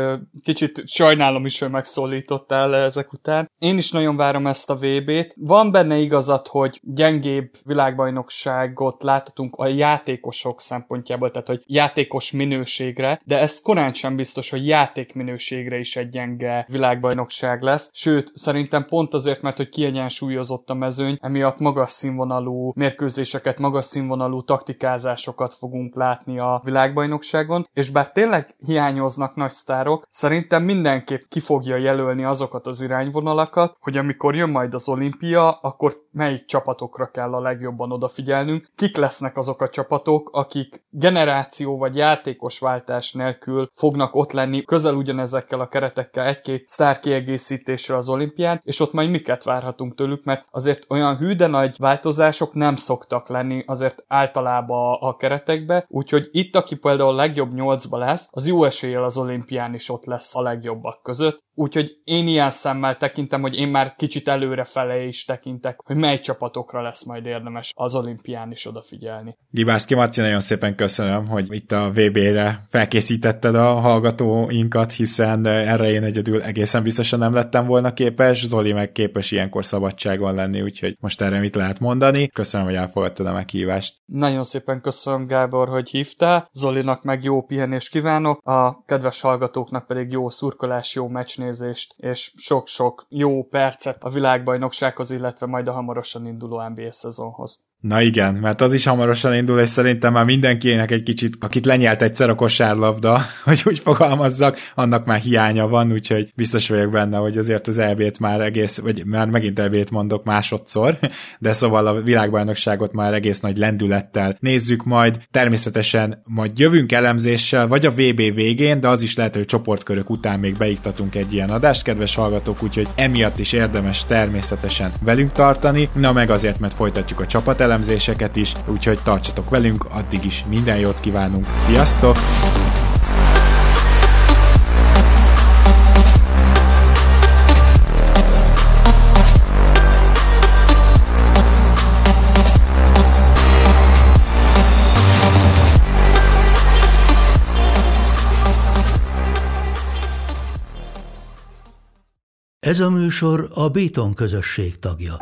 [SPEAKER 3] kicsit sajnálom is, hogy megszólítottál ezek után. Én is nagyon várom ezt a VB-t. Van benne igazat, hogy gyengébb világbajnokságot láthatunk a játékosok szempontjából, tehát hogy játékos minőségre, de ez korán sem biztos, hogy játék minőségre is egy gyenge világbajnokság lesz. Sőt, szerintem pont azért, mert hogy kiegyensúlyozott a mezőny, emiatt magas színvonalú mérkőzéseket, magas színvonalú taktikázásokat fogunk látni a világbajnokságon, és bár tényleg hiányoznak nagy sztárok, szerintem mindenképp ki fogja jelölni azokat az irányvonalakat, hogy amikor jön majd az olimpia, akkor melyik csapatokra kell a legjobban odafigyelnünk, kik lesznek azok a csapatok, akik generáció vagy játékos váltás nélkül fognak ott lenni közel ugyanezekkel a keretekkel egy-két sztár kiegészítésre az olimpián, és ott majd miket várhatunk tőlük, mert azért olyan hű nagy változások nem szoktak lenni azért általában a keretekbe, úgyhogy itt, aki például a legjobb nyolcba lesz, az jó eséllyel az olimpián is ott lesz a legjobbak között, Úgyhogy én ilyen szemmel tekintem, hogy én már kicsit előrefele is tekintek, hogy mely csapatokra lesz majd érdemes az olimpián is odafigyelni.
[SPEAKER 2] Gibászki Maci, nagyon szépen köszönöm, hogy itt a VB-re felkészítetted a hallgatóinkat, hiszen erre én egyedül egészen biztosan nem lettem volna képes, Zoli meg képes ilyenkor szabadságon lenni, úgyhogy most erre mit lehet mondani. Köszönöm, hogy elfogadtad a meghívást.
[SPEAKER 3] Nagyon szépen köszönöm, Gábor, hogy hívtál. Zolinak meg jó pihenést kívánok, a kedves hallgatóknak pedig jó szurkolás, jó meccs meccsnézést, és sok-sok jó percet a világbajnoksághoz, illetve majd a hamarosan induló NBA szezonhoz.
[SPEAKER 2] Na igen, mert az is hamarosan indul, és szerintem már mindenkinek egy kicsit, akit lenyelt egyszer a kosárlabda, hogy úgy fogalmazzak, annak már hiánya van, úgyhogy biztos vagyok benne, hogy azért az EB-t már egész, vagy már megint EB-t mondok másodszor, de szóval a világbajnokságot már egész nagy lendülettel nézzük majd. Természetesen majd jövünk elemzéssel, vagy a VB végén, de az is lehet, hogy csoportkörök után még beiktatunk egy ilyen adást, kedves hallgatók, úgyhogy emiatt is érdemes természetesen velünk tartani, na meg azért, mert folytatjuk a csapat elemzéseket is, úgyhogy tartsatok velünk, addig is minden jót kívánunk. Sziasztok!
[SPEAKER 1] Ez a műsor a Béton közösség tagja.